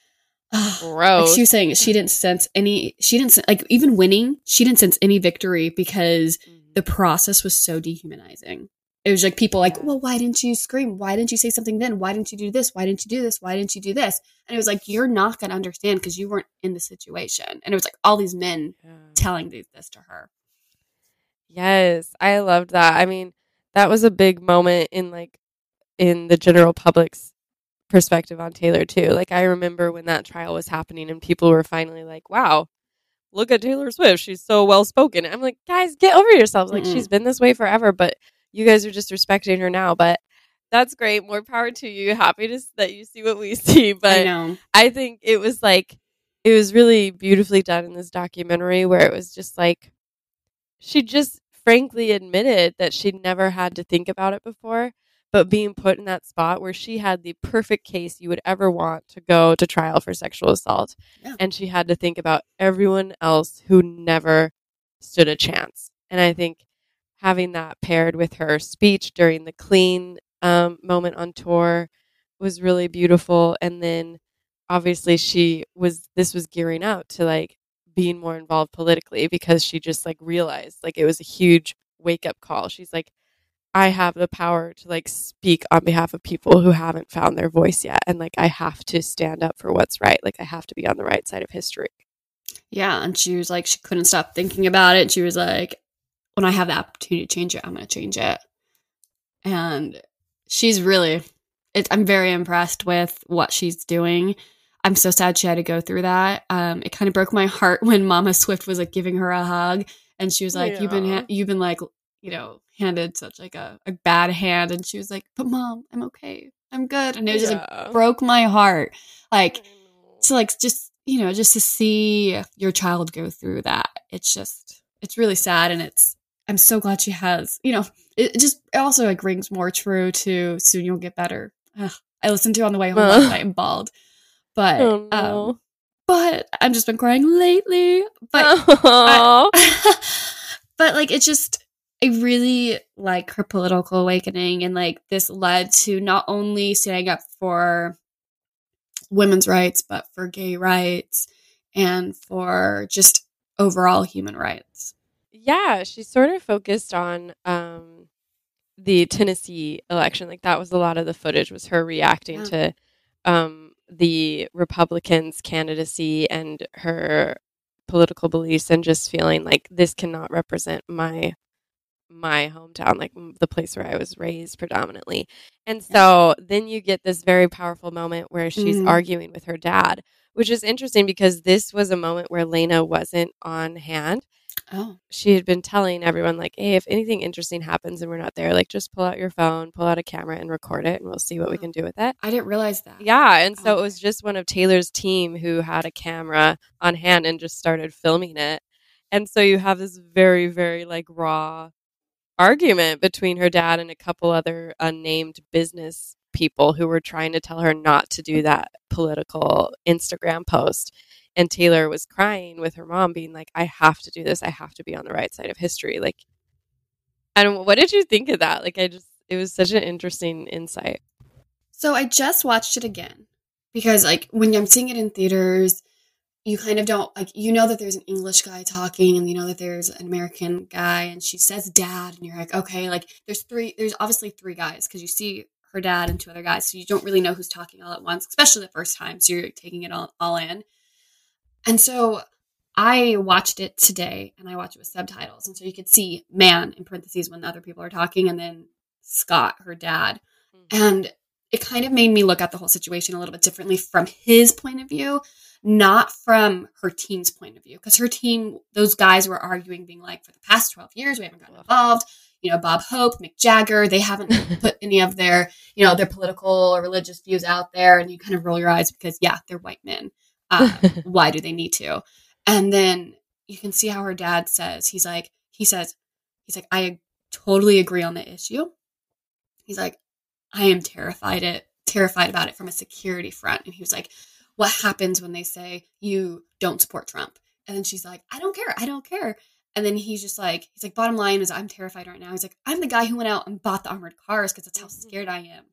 like gross she was saying she didn't sense any she didn't like even winning she didn't sense any victory because Mhm. the process was so dehumanizing it was like people like well why didn't you scream why didn't you say something then why didn't you do this why didn't you do this why didn't you do this and it was like you're not going to understand because you weren't in the situation and it was like all these men Yeah. telling these, this to her Yes, I loved that. I mean, that was a big moment in like in the general public's perspective on Taylor too. Like I remember when that trial was happening and people were finally like, "Wow, look at Taylor Swift. She's so well spoken." I'm like, "Guys, get over yourselves. Like Mm-mm. she's been this way forever, but you guys are just respecting her now." But that's great. More power to you. Happy to that you see what we see, i but know I think it was like it was really beautifully done in this documentary where it was just like she just frankly admitted that she'd never had to think about it before, but being put in that spot where she had the perfect case you would ever want to go to trial for sexual assault. Yeah. And she had to think about everyone else who never stood a chance. And I think having that paired with her speech during the clean um, moment on tour was really beautiful. And then obviously she was, this was gearing up to like being more involved politically because she just like realized like it was a huge wake up call. She's like, I have the power to like speak on behalf of people who haven't found their voice yet. And like, I have to stand up for what's right. Like, I have to be on the right side of history. yeah and she was like she couldn't stop thinking about it she was like when i have the opportunity to change it i'm going to change it. And she's really it, i'm very impressed with what she's doing. I'm so sad she had to go through that. Um it kind of broke my heart when mama swift was like giving her a hug and she was like you've been ha- you've been like you know handed such like a, a bad hand and she was like but mom i'm okay. I'm good. And it was just like broke my heart. Like so like just you know just to see your child go through that it's just it's really sad and it's i'm so glad she has you know it, it just it also like rings more true to soon you'll get better. Ugh, i listened to it on the way home last night and bawled. But Oh, um but i've just been crying lately. But Aw. but like it's just I really like her political awakening and like this led to not only standing up for women's rights but for gay rights and for just overall human rights. Yeah, she sort of focused on um, the Tennessee election. Like that was a lot of the footage was her reacting Yeah. to um, the Republicans' candidacy and her political beliefs, and just feeling like this cannot represent my my hometown, like m- the place where I was raised predominantly. And so then you get this very powerful moment where she's Mhm. arguing with her dad, which is interesting because this was a moment where Lana wasn't on hand Oh, she had been telling everyone like hey if anything interesting happens and we're not there like just pull out your phone pull out a camera and record it and we'll see what we can do with it. I didn't realize that. yeah and so Oh, it was just one of taylor's team who had a camera on hand and just started filming it. And so you have this very very like raw argument between her dad and a couple other unnamed business people who were trying to tell her not to do that political instagram post and Taylor was crying with her mom, being like, I have to do this. I have to be on the right side of history. Like, and what did you think of that? Like, I just, it was such an interesting insight. So I just watched it again because, like, when I'm seeing it in theaters, you kind of don't like you know that there's an English guy talking and you know that there's an American guy and she says dad and you're like okay like there's three there's obviously three guys because you see her dad and two other guys so you don't really know who's talking all at once especially the first time so you're taking it all, all in and so I watched it today and I watched it with subtitles and so you could see man in parentheses when the other people are talking and then Scott her dad mm-hmm. and it kind of made me look at the whole situation a little bit differently from his point of view, not from her team's point of view. Because her team, those guys were arguing, being like, for the past 12 years, we haven't gotten involved. You know, Bob Hope, Mick Jagger, they haven't put any of their, you know, their political or religious views out there. And you kind of roll your eyes because, yeah, they're white men. Uh, why do they need to? And then you can see how her dad says, he's like, he says, he's like, I totally agree on the issue. He's like, I am terrified it terrified about it from a security front. And he was like, What happens when they say you don't support Trump? And then she's like, I don't care, I don't care. And then he's just like, he's like, bottom line is I'm terrified right now. He's like, I'm the guy who went out and bought the armored cars because that's how scared I am.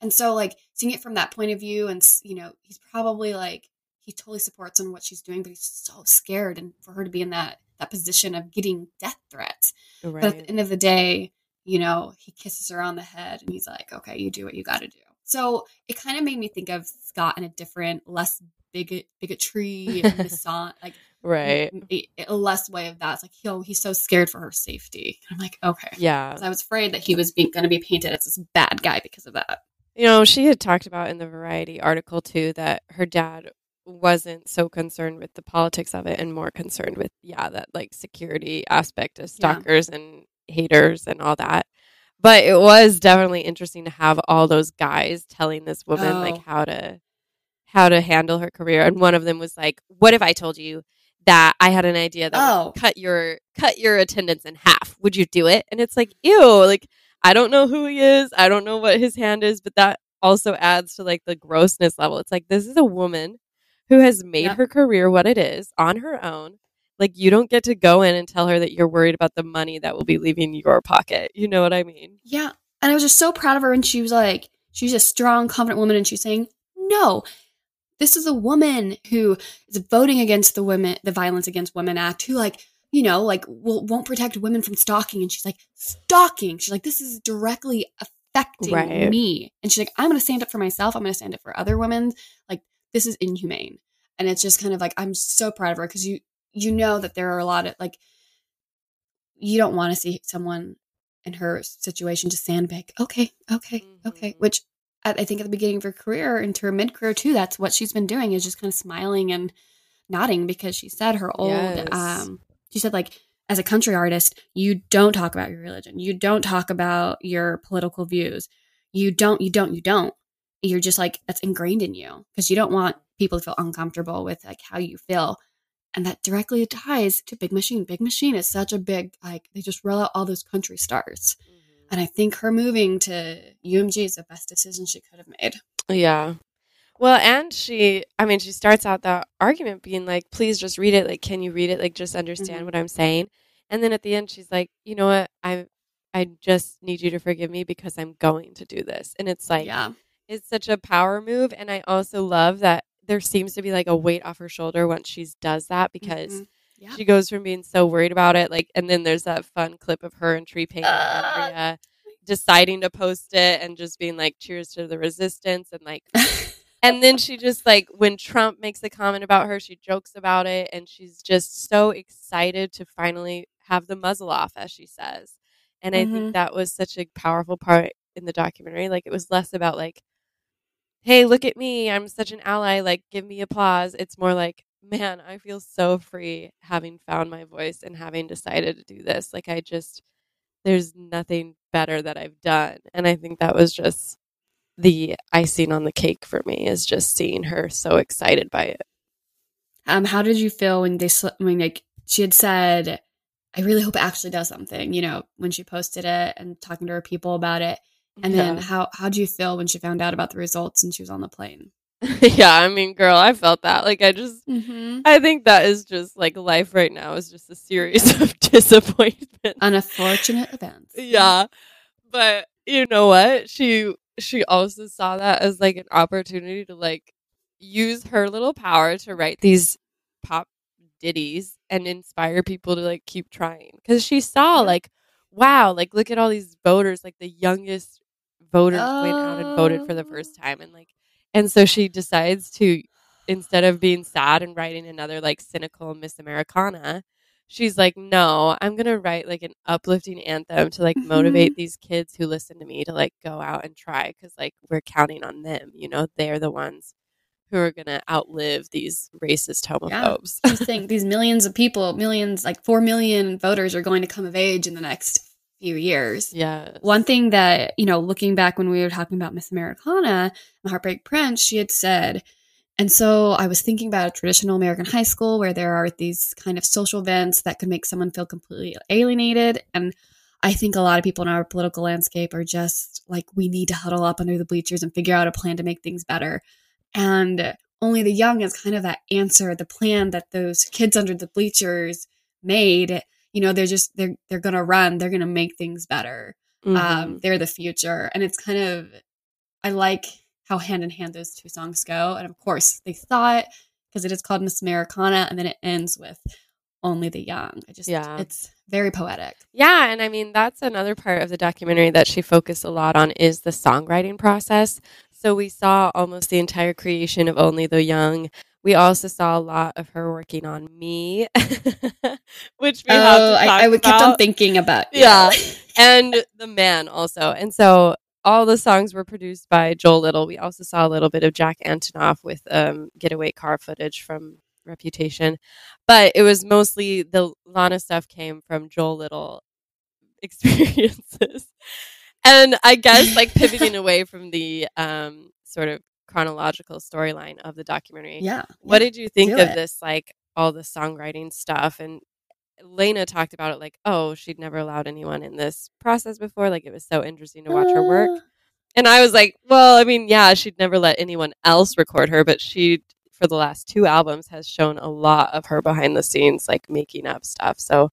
And so like seeing it from that point of view and you know, he's probably like he totally supports on what she's doing, but he's so scared and for her to be in that that position of getting death threats. But at the end of the day, you know, he kisses her on the head and he's like, okay, you do what you got to do. So it kind of made me think of Scott in a different, less bigot, bigotry, misogyny, like Right. a, a less way of that. It's like, yo, he's so scared for her safety. And I'm like, okay. yeah. I was afraid that he was being going to be painted as this bad guy because of that. You know, she had talked about in the Variety article too that her dad wasn't so concerned with the politics of it and more concerned with, yeah, that like security aspect of Yeah. stalkers and haters and all that. But it was definitely interesting to have all those guys telling this woman like Oh. how to how to handle her career. And one of them was like, What if I told you that I had an idea that Oh. would cut your cut your attendance in half? Would you do it? And it's like, mm. ew, like I don't know who he is. I don't know what his hand is, but that also adds to like the grossness level. It's like this is a woman who has made Yep. her career what it is on her own. Like you don't get to go in and tell her that you're worried about the money that will be leaving your pocket. You know what I mean? Yeah. And I was just so proud of her. And she was like, she's a strong, confident woman. And she's saying, no, this is a woman who is voting against the women, the Violence Against Women Act, who like, you know, like will, won't protect women from stalking. And she's like, stalking. She's like, this is directly affecting Right. me. And she's like, I'm going to stand up for myself. I'm going to stand up for other women. Like, this is inhumane. And it's just kind of like, I'm so proud of her because you, you know that there are a lot of like, you don't want to see someone in her situation just sandbag. Okay, okay, okay. Mhm. Which I, I think at the beginning of her career, into her mid career too, that's what she's been doing is just kind of smiling and nodding because she said her old. Yes. Um, she said like as a country artist, you don't talk about your religion. You don't talk about your political views. You don't. You don't. You don't. You're just like that's ingrained in you because you don't want people to feel uncomfortable with like how you feel and that directly ties to Big Machine. Big Machine is such a big like they just roll out all those country stars, and I think her moving to UMG is the best decision she could have made. Yeah. Well, and she, I mean, she starts out that argument being like, please just read it. Like, can you read it? Like, just understand Mhm. what I'm saying. And then at the end, she's like, you know what? I, I just need you to forgive me because I'm going to do this. And it's like, yeah, it's such a power move. And I also love that there seems to be like a weight off her shoulder once she does that because Mhm. Yeah. she goes from being so worried about it, like, and then there's that fun clip of her and Tree Paine and Uh. Andrea deciding to post it and just being like, "Cheers to the resistance," and like, and then she just like when Trump makes a comment about her, she jokes about it, and she's just so excited to finally have the muzzle off, as she says. And I Mhm. think that was such a powerful part in the documentary. Like, it was less about like hey, look at me, I'm such an ally, like give me applause. It's more like, man, I feel so free having found my voice and having decided to do this. Like I just there's nothing better that I've done. And I think that was just the icing on the cake for me is just seeing her so excited by it. Um, how did you feel when they, sl- like she had said, "I really hope it actually does something." You know, when she posted it and talking to her people about it, and then Yeah. how how do you feel when she found out about the results and she was on the plane? yeah, I mean, girl, I felt that. Like I just Mm-hmm. I think that is just like life right now is just a series of disappointments. Unfortunate events. yeah but you know what she she also saw that as like an opportunity to like use her little power to write these pop ditties and inspire people to like keep trying because she saw like wow like look at all these voters like the youngest voters went out and voted for the Oh. first time and like and so she decides to instead of being sad and writing another like cynical miss americana she's like no i'm gonna write like an uplifting anthem to like motivate mm-hmm. these kids who listen to me to like go out and try because like we're counting on them you know? They're the ones who are gonna outlive these racist homophobes. You think these millions of people, millions like four million voters, are going to come of age in the next few years? yeah One thing that, you know, looking back when we were talking about Miss Americana and Heartbreak Prince, she had said, and so I was thinking about a traditional American high school where there are these kind of social events that could make someone feel completely alienated. And I think a lot of people in our political landscape are just like, we need to huddle up under the bleachers and figure out a plan to make things better. And only the young is kind of that answer, the plan that those kids under the bleachers made. You know, they're just they're they're gonna run, they're gonna make things better Mhm. um, they're the future and it's kind of i like how hand in hand those two songs go and of course they thought because it is called miss americana and then it ends with only the young i just Yeah. it's very poetic Yeah, and I mean that's another part of the documentary that she focused a lot on is the songwriting process. So we saw almost the entire creation of Only the Young. We also saw a lot of her working on me, which we have to oh talk I, I would kept on thinking about Yeah. and the man also. And so all the songs were produced by Joel Little. We also saw a little bit of Jack Antonoff with um, getaway car footage from Reputation, but it was mostly the Lana stuff came from Joel Little experiences. And I guess like pivoting away from the um, sort of chronological storyline of the documentary. yeah What did you think of it. this, like all the songwriting stuff? And Lana talked about it like, oh, she'd never allowed anyone in this process before. Like it was so interesting to watch her work. Uh, And I was like, well, I mean, yeah, she'd never let anyone else record her, but she, for the last two albums, has shown a lot of her behind the scenes, like making up stuff. So,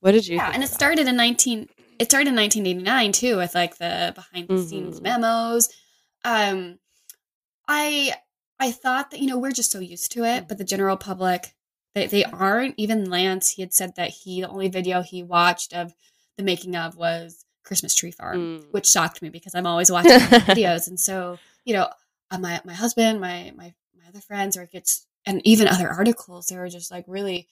what did you? yeah think and it about started in 19 it started in 1989 too with like the behind the scenes Mhm. memos um i i thought that you know we're just so used to it but the general public they, they aren't even lance he had said that he the only video he watched of the making of was christmas tree farm Mm. which shocked me because i'm always watching videos and so you know uh, my my husband my my my other friends or it gets and even other articles they were just like really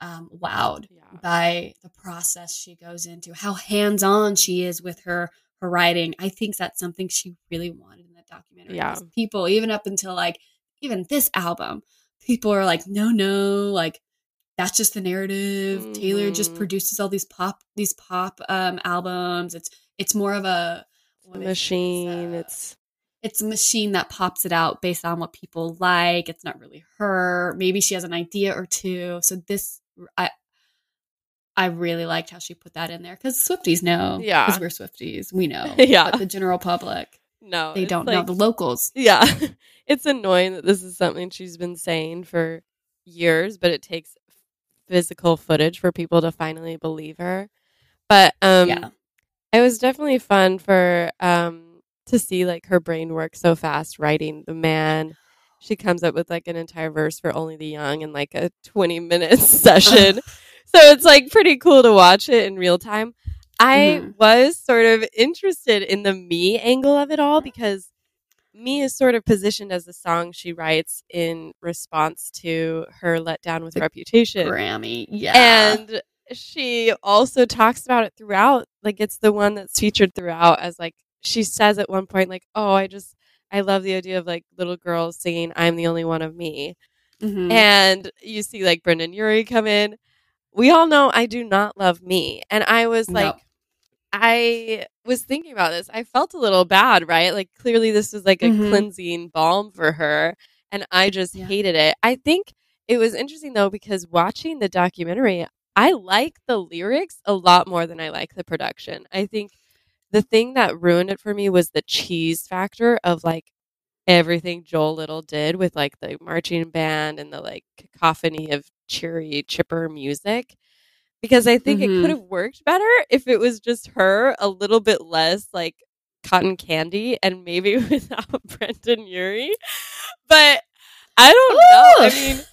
um wowed Yeah. by the process she goes into, how hands on she is with her her writing. I think that's something she really wanted documentary. Yeah. People, even up until like even this album, people are like, no, no, like that's just the narrative. Taylor just Mhm. produces all these pop these pop um albums. It's it's more of a what is it? machine. uh, It's it's a machine that pops it out based on what people like. It's not really her. Maybe she has an idea or two. So this, I, I really liked how she put that in there because Swifties know. Yeah. because we're Swifties, we know. Yeah. but the general public, no, they don't know. The locals, yeah it's annoying that this is something she's been saying for years but it takes physical footage for people to finally believe her but um yeah, it was definitely fun for um to see like her brain work so fast writing the man she comes up with like an entire verse for Only the Young in like a 20 minute session. so it's like pretty cool to watch it in real time. I Mhm. was sort of interested in the me angle of it all because me is sort of positioned as the song she writes in response to her letdown with The reputation. Grammy. Yeah. And she also talks about it throughout. Like it's the one that's featured throughout as like she says at one point, like, oh, I just I love the idea of like little girls singing I'm the only one of me. Mhm. And you see like Brendon Urie come in. We all know I do not love me. And I was No. I was thinking about this. I felt a little bad, right? Like clearly this was like a Mhm. cleansing balm for her and I just Yeah. hated it. I think it was interesting though because watching the documentary, I like the lyrics a lot more than I like the production. I think the thing that ruined it for me was the cheese factor of like everything Joel Little did with like the marching band and the like cacophony of cheery, chipper music. Because I think it Mhm. could have worked better if it was just her a little bit less like cotton candy and maybe without Brendon Urie. But I don't know. I mean,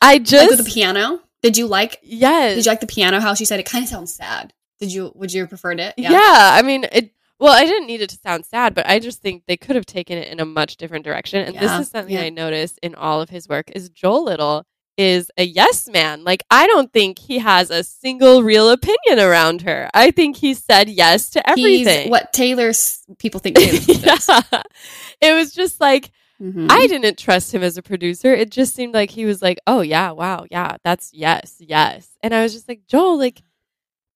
I like just with the piano. Did you like? yes. Did you like the piano? How she said it kind of sounds sad. Did you? Would you have preferred it? Yeah. I mean, it. Well, I didn't need it to sound sad, but I just think they could have taken it in a much different direction. And Yeah, this is something yeah. I noticed in all of his work: is Joel Little is a yes man. Like I don't think he has a single real opinion around her. I think he said yes to everything. He's what Taylor's people think Taylor yeah. It was just like Mhm. I didn't trust him as a producer. It just seemed like he was like, "Oh yeah, wow, yeah, that's yes, yes," and I was just like, "Joel, like,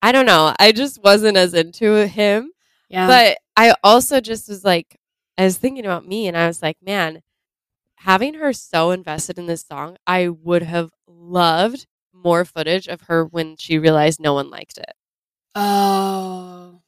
I don't know. I just wasn't as into him." yeah. But I also just was like, I was thinking about me, and I was like, man, having her so invested in this song, I would have loved more footage of her when she realized no one liked it. oh,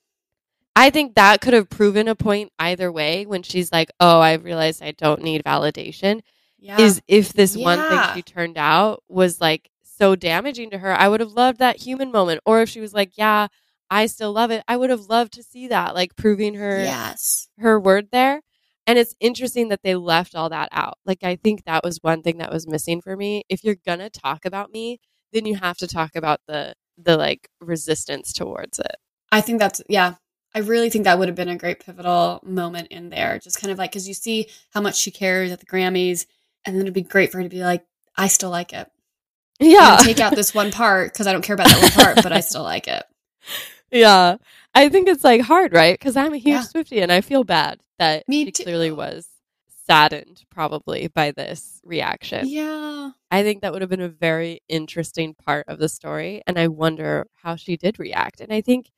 I think that could have proven a point either way when she's like, oh, I realized I don't need validation. yeah. Is if this one thing she turned out was like so damaging to her, I would have loved that human moment. Or if she was like, yeah, I still love it, I would have loved to see that, like proving her yes. her word there. And it's interesting that they left all that out. Like, I think that was one thing that was missing for me. If you're going to talk about me, then you have to talk about the, the like resistance towards it. I think that's yeah. I really think that would have been a great pivotal moment in there. Just kind of like because you see how much she cares at the Grammys, and then it'd be great for her to be like, I still like it. Yeah. take out this one part because I don't care about that one part, but I still like it. yeah. I think it's like hard, right? Because I'm a huge Yeah. Swiftie and I feel bad that Me she too. clearly was saddened probably by this reaction. Yeah. I think that would have been a very interesting part of the story. And I wonder how she did react. And I think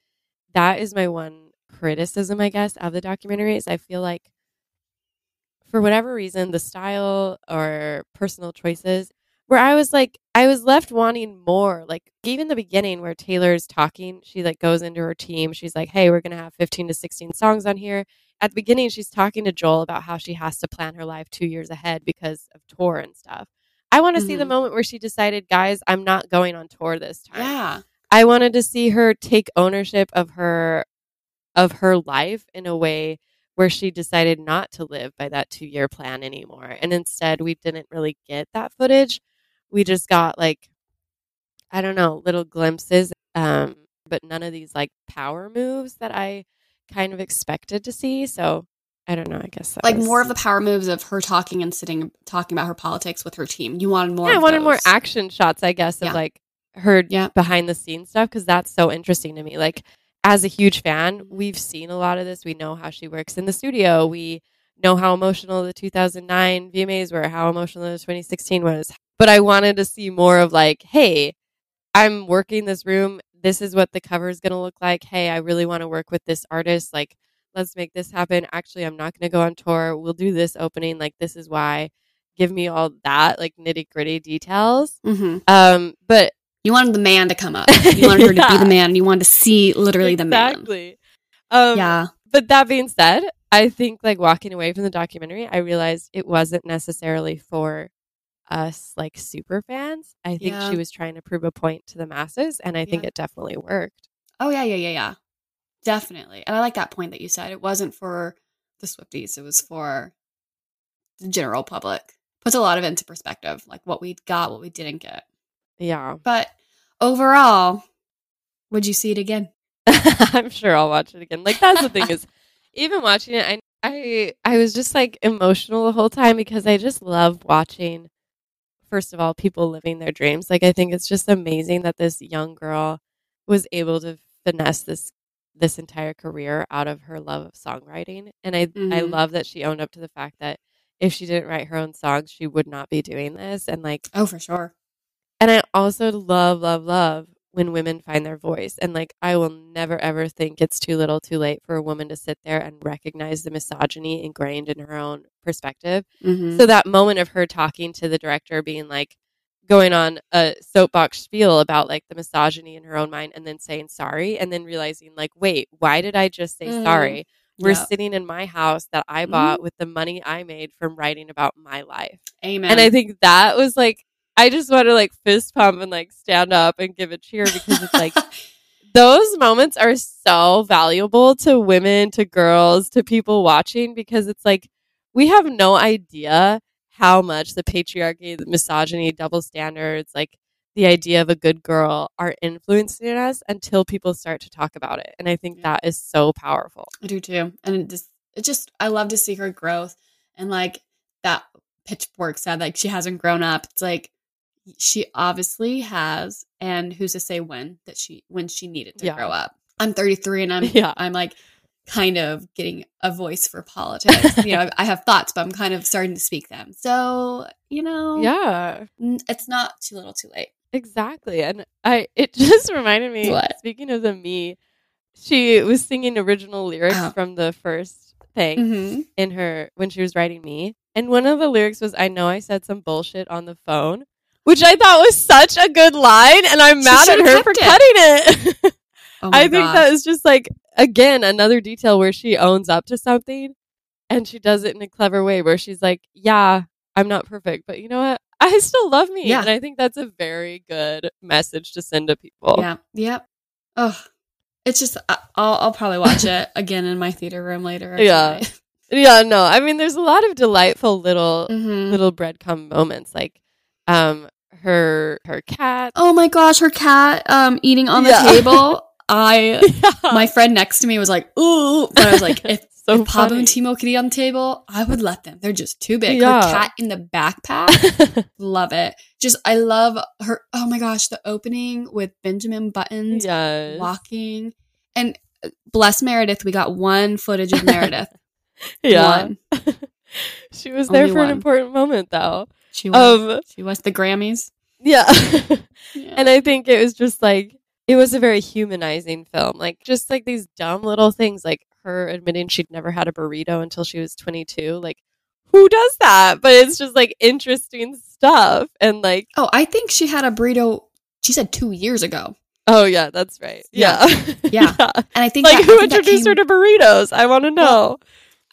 that is my one criticism, I guess, of the documentary is I feel like for whatever reason, the style or personal choices where I was like, I was left wanting more. Like even the beginning where Taylor's talking, she like goes into her team. She's like, Hey, we're going to have 15 to 16 songs on here. At the beginning, she's talking to Joel about how she has to plan her life two years ahead because of tour and stuff. I want to see the Mhm. moment where she decided, guys, I'm not going on tour this time. Yeah. I wanted to see her take ownership of her of her life in a way where she decided not to live by that 2-year plan anymore. And instead, we didn't really get that footage. We just got like I don't know, little glimpses um but none of these like power moves that I kind of expected to see. So, I don't know, I guess that Like was- more of the power moves of her talking and sitting talking about her politics with her team. You wanted more. Yeah, I wanted more action shots, I guess, of Yeah. like her Yeah. behind the scenes stuff because that's so interesting to me. Like, as a huge fan, we've seen a lot of this. We know how she works in the studio. We know how emotional the 2009 VMAs were, how emotional the 2016 was. But I wanted to see more of like, hey, I'm working this room. This is what the cover is going to look like. Hey, I really want to work with this artist. Like, let's make this happen. Actually, I'm not going to go on tour. We'll do this opening. Like, this is why. Give me all that, like nitty gritty details. Mhm. Um, but You wanted the man to come up. You wanted her to be the man, and you wanted to see literally the man. exactly. Um, Yeah. But that being said, I think like walking away from the documentary, I realized it wasn't necessarily for us like super fans. I think Yeah. she was trying to prove a point to the masses, and I think Yeah. it definitely worked. Oh yeah, yeah, yeah, yeah. Definitely. And I like that point that you said. It wasn't for the Swifties, it was for the general public. puts a lot of into perspective, like what we got, what we didn't get. Yeah. But overall, would you see it again? I'm sure I'll watch it again. Like that's the thing is, even watching it, I I I was just like emotional the whole time because I just love watching. First of all, people living their dreams. Like I think it's just amazing that this young girl was able to finesse this this entire career out of her love of songwriting, and I I Mhm. love that she owned up to the fact that if she didn't write her own songs, she would not be doing this, and like Oh, for sure. and I also love, love, love when women find their voice. And like, I will never ever think it's too little, too late for a woman to sit there and recognize the misogyny ingrained in her own perspective. Mhm. So that moment of her talking to the director, being like, going on a soapbox spiel about like the misogyny in her own mind and then saying sorry and then realizing like wait why did i just say Mhm. sorry we're Yep. sitting in my house that i bought with the money i made from writing about my life Amen. and I think that was like, I just want to like fist pump and like stand up and give a cheer because it's like, those moments are so valuable to women, to girls, to people watching because it's like, we have no idea how much the patriarchy, the misogyny, double standards, like the idea of a good girl are influencing us until people start to talk about it. And I think that is so powerful. I do too. And it just, it just, I love to see her growth. And like that pitchfork said, like she hasn't grown up. It's like she obviously has. And who's to say when that she, when she needed to Yeah. grow up? I'm 33 and I'm, Yeah. I'm like kind of getting a voice for politics. you know, I have thoughts, but I'm kind of starting to speak them. So, you know, Yeah. it's not too little too late. Exactly. And I it just reminded me What? speaking of the me, she was singing original lyrics Oh. from the first thing Mm-hmm. in her when she was writing me. And one of the lyrics was I know I said some bullshit on the phone, which I thought was such a good line and I'm She mad at her for it. cutting it. Oh I think gosh. that is just like again another detail where she owns up to something and she does it in a clever way where she's like, "Yeah, I'm not perfect, but you know what? I still love me." Yeah. And I think that's a very good message to send to people. Yeah. Yep. Oh, it's just I- I'll I'll probably watch it again in my theater room later. Yeah. Yeah, no. I mean, there's a lot of delightful little hmm little breadcrumb moments like um her her cat. Oh my gosh, her cat um eating on the Yeah. table. I Yeah. my friend next to me was like, ooh, but I was like, if so if Pablo and. Timo could eat on the table, I would let them. They're just too big. Yeah. Her cat in the backpack, love it. Just I love her. Oh my gosh, the opening with Benjamin Buttons yes. walking, and uh, bless Meredith, we got one footage of Meredith. Yeah. She was there for an important moment though. She was. Um she was the Grammys. yeah. Yeah. And I think it was just like it was a very humanizing film. Like just like these dumb little things like her admitting she'd never had a burrito until she was 22. Like who does that? But it's just like interesting stuff and like oh, I think she had a burrito. She said two years ago, oh yeah, that's right. Yeah. Yeah. Yeah. and I think Like that- who I think that introduced her to burritos? I want to know. Well,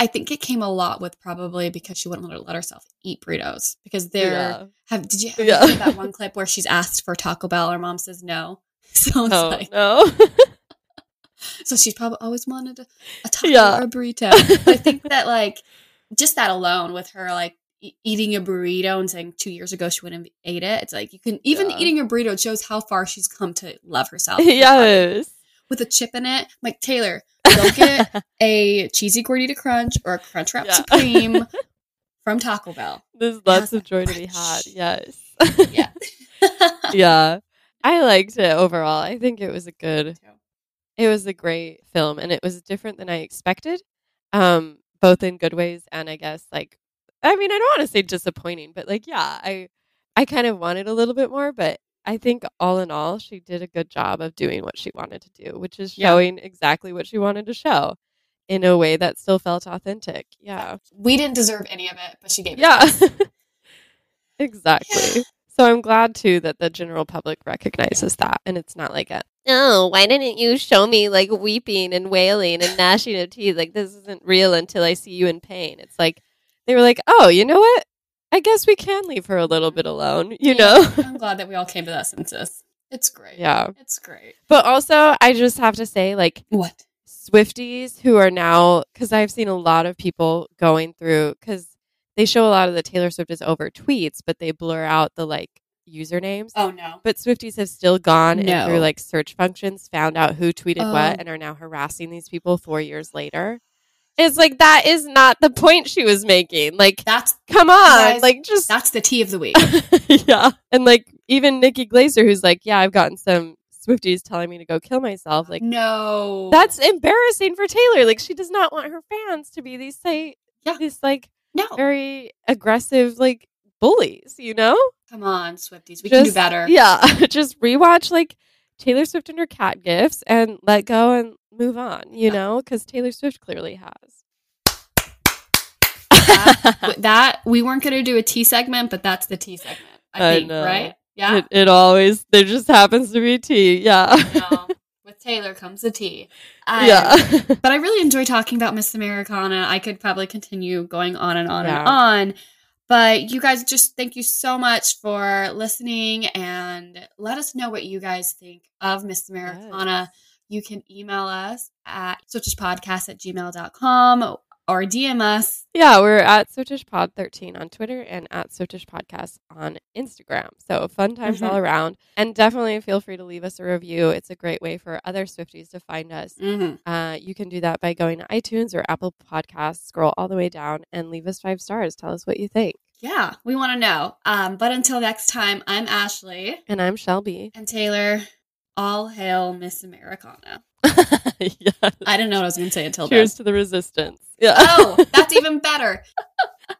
I think it came a lot with probably because she wouldn't let, her, let herself eat burritos because they're yeah. have did you have Yeah. that one clip where she's asked for Taco Bell her mom says no so it's Oh like no. so she's probably always wanted a, a taco Yeah. or a burrito I think that like just that alone with her like e- eating a burrito and saying two years ago she wouldn't have ate it it's like you can even eating a burrito shows how far she's come to love herself yes. With a chip in it I'm like Taylor don't get a cheesy gordita crunch or a crunch wrap Yeah. supreme from Taco Bell. There's lots of joy to be had. Yes. Yeah. yeah. I liked it overall. I think it was a good it was a great film and it was different than I expected. Um both in good ways and I guess like I mean, I don't want to say disappointing, but like yeah, I I kind of wanted a little bit more, but I think all in all she did a good job of doing what she wanted to do, which is Yeah. showing exactly what she wanted to show in a way that still felt authentic. Yeah. we didn't deserve any of it, but she gave it. Yeah. to us. exactly. So I'm glad too that the general public recognizes that and it's not like a oh, why didn't you show me like weeping and wailing and gnashing of teeth? Like this isn't real until I see you in pain. It's like they were like, Oh, you know what? I guess we can leave her a little bit alone, you Yeah. know? I'm glad that we all came to that census. It's great. Yeah. It's great. But also I just have to say, like, What? Swifties who are now because I've seen a lot of people going through because they show a lot of the Taylor Swift is over tweets, but they blur out the like usernames. Oh no. But Swifties have still gone No. and through like search functions, found out who tweeted Oh. what, and are now harassing these people four years later. It's like that is not the point she was making. Like, That's come on, Guys, like just that's the tea of the week. yeah. And like even Nikki Glazer, who's like, yeah, I've gotten some Swifties telling me to go kill myself. Like no. that's embarrassing for Taylor. Like she does not want her fans to be these say Yeah. these like no. very aggressive like bullies. You know? Come on, Swifties. We can do better. Yeah, just rewatch like Taylor Swift and her cat gifts and let go and move on. You Yeah. know, because Taylor Swift clearly has. That, that we weren't going to do a T segment, but that's the T segment. I, I think, know. right? Yeah. It, it always there just happens to be tea. Yeah. With Taylor comes the tea. Um, yeah. But I really enjoy talking about Miss Americana. I could probably continue going on and on Yeah. and on. But you guys, just thank you so much for listening and let us know what you guys think of Miss Americana. You can email us at switchespodcast at gmail.com or DM us. Yeah, we're at SwitchishPod13 on Twitter and at Switchish Podcast on Instagram. So fun times Mhm. all around. And definitely feel free to leave us a review. It's a great way for other Swifties to find us. Mm-hmm. Uh, you can do that by going to iTunes or Apple Podcasts, scroll all the way down, and leave us five stars. Tell us what you think. Yeah, we want to know. Um, but until next time, I'm Ashley And I'm Shelby. and Taylor. All hail Miss Americana. yes. I didn't know what I was going to say until Cheers then. to the resistance. Oh, yeah. Oh, that's even better.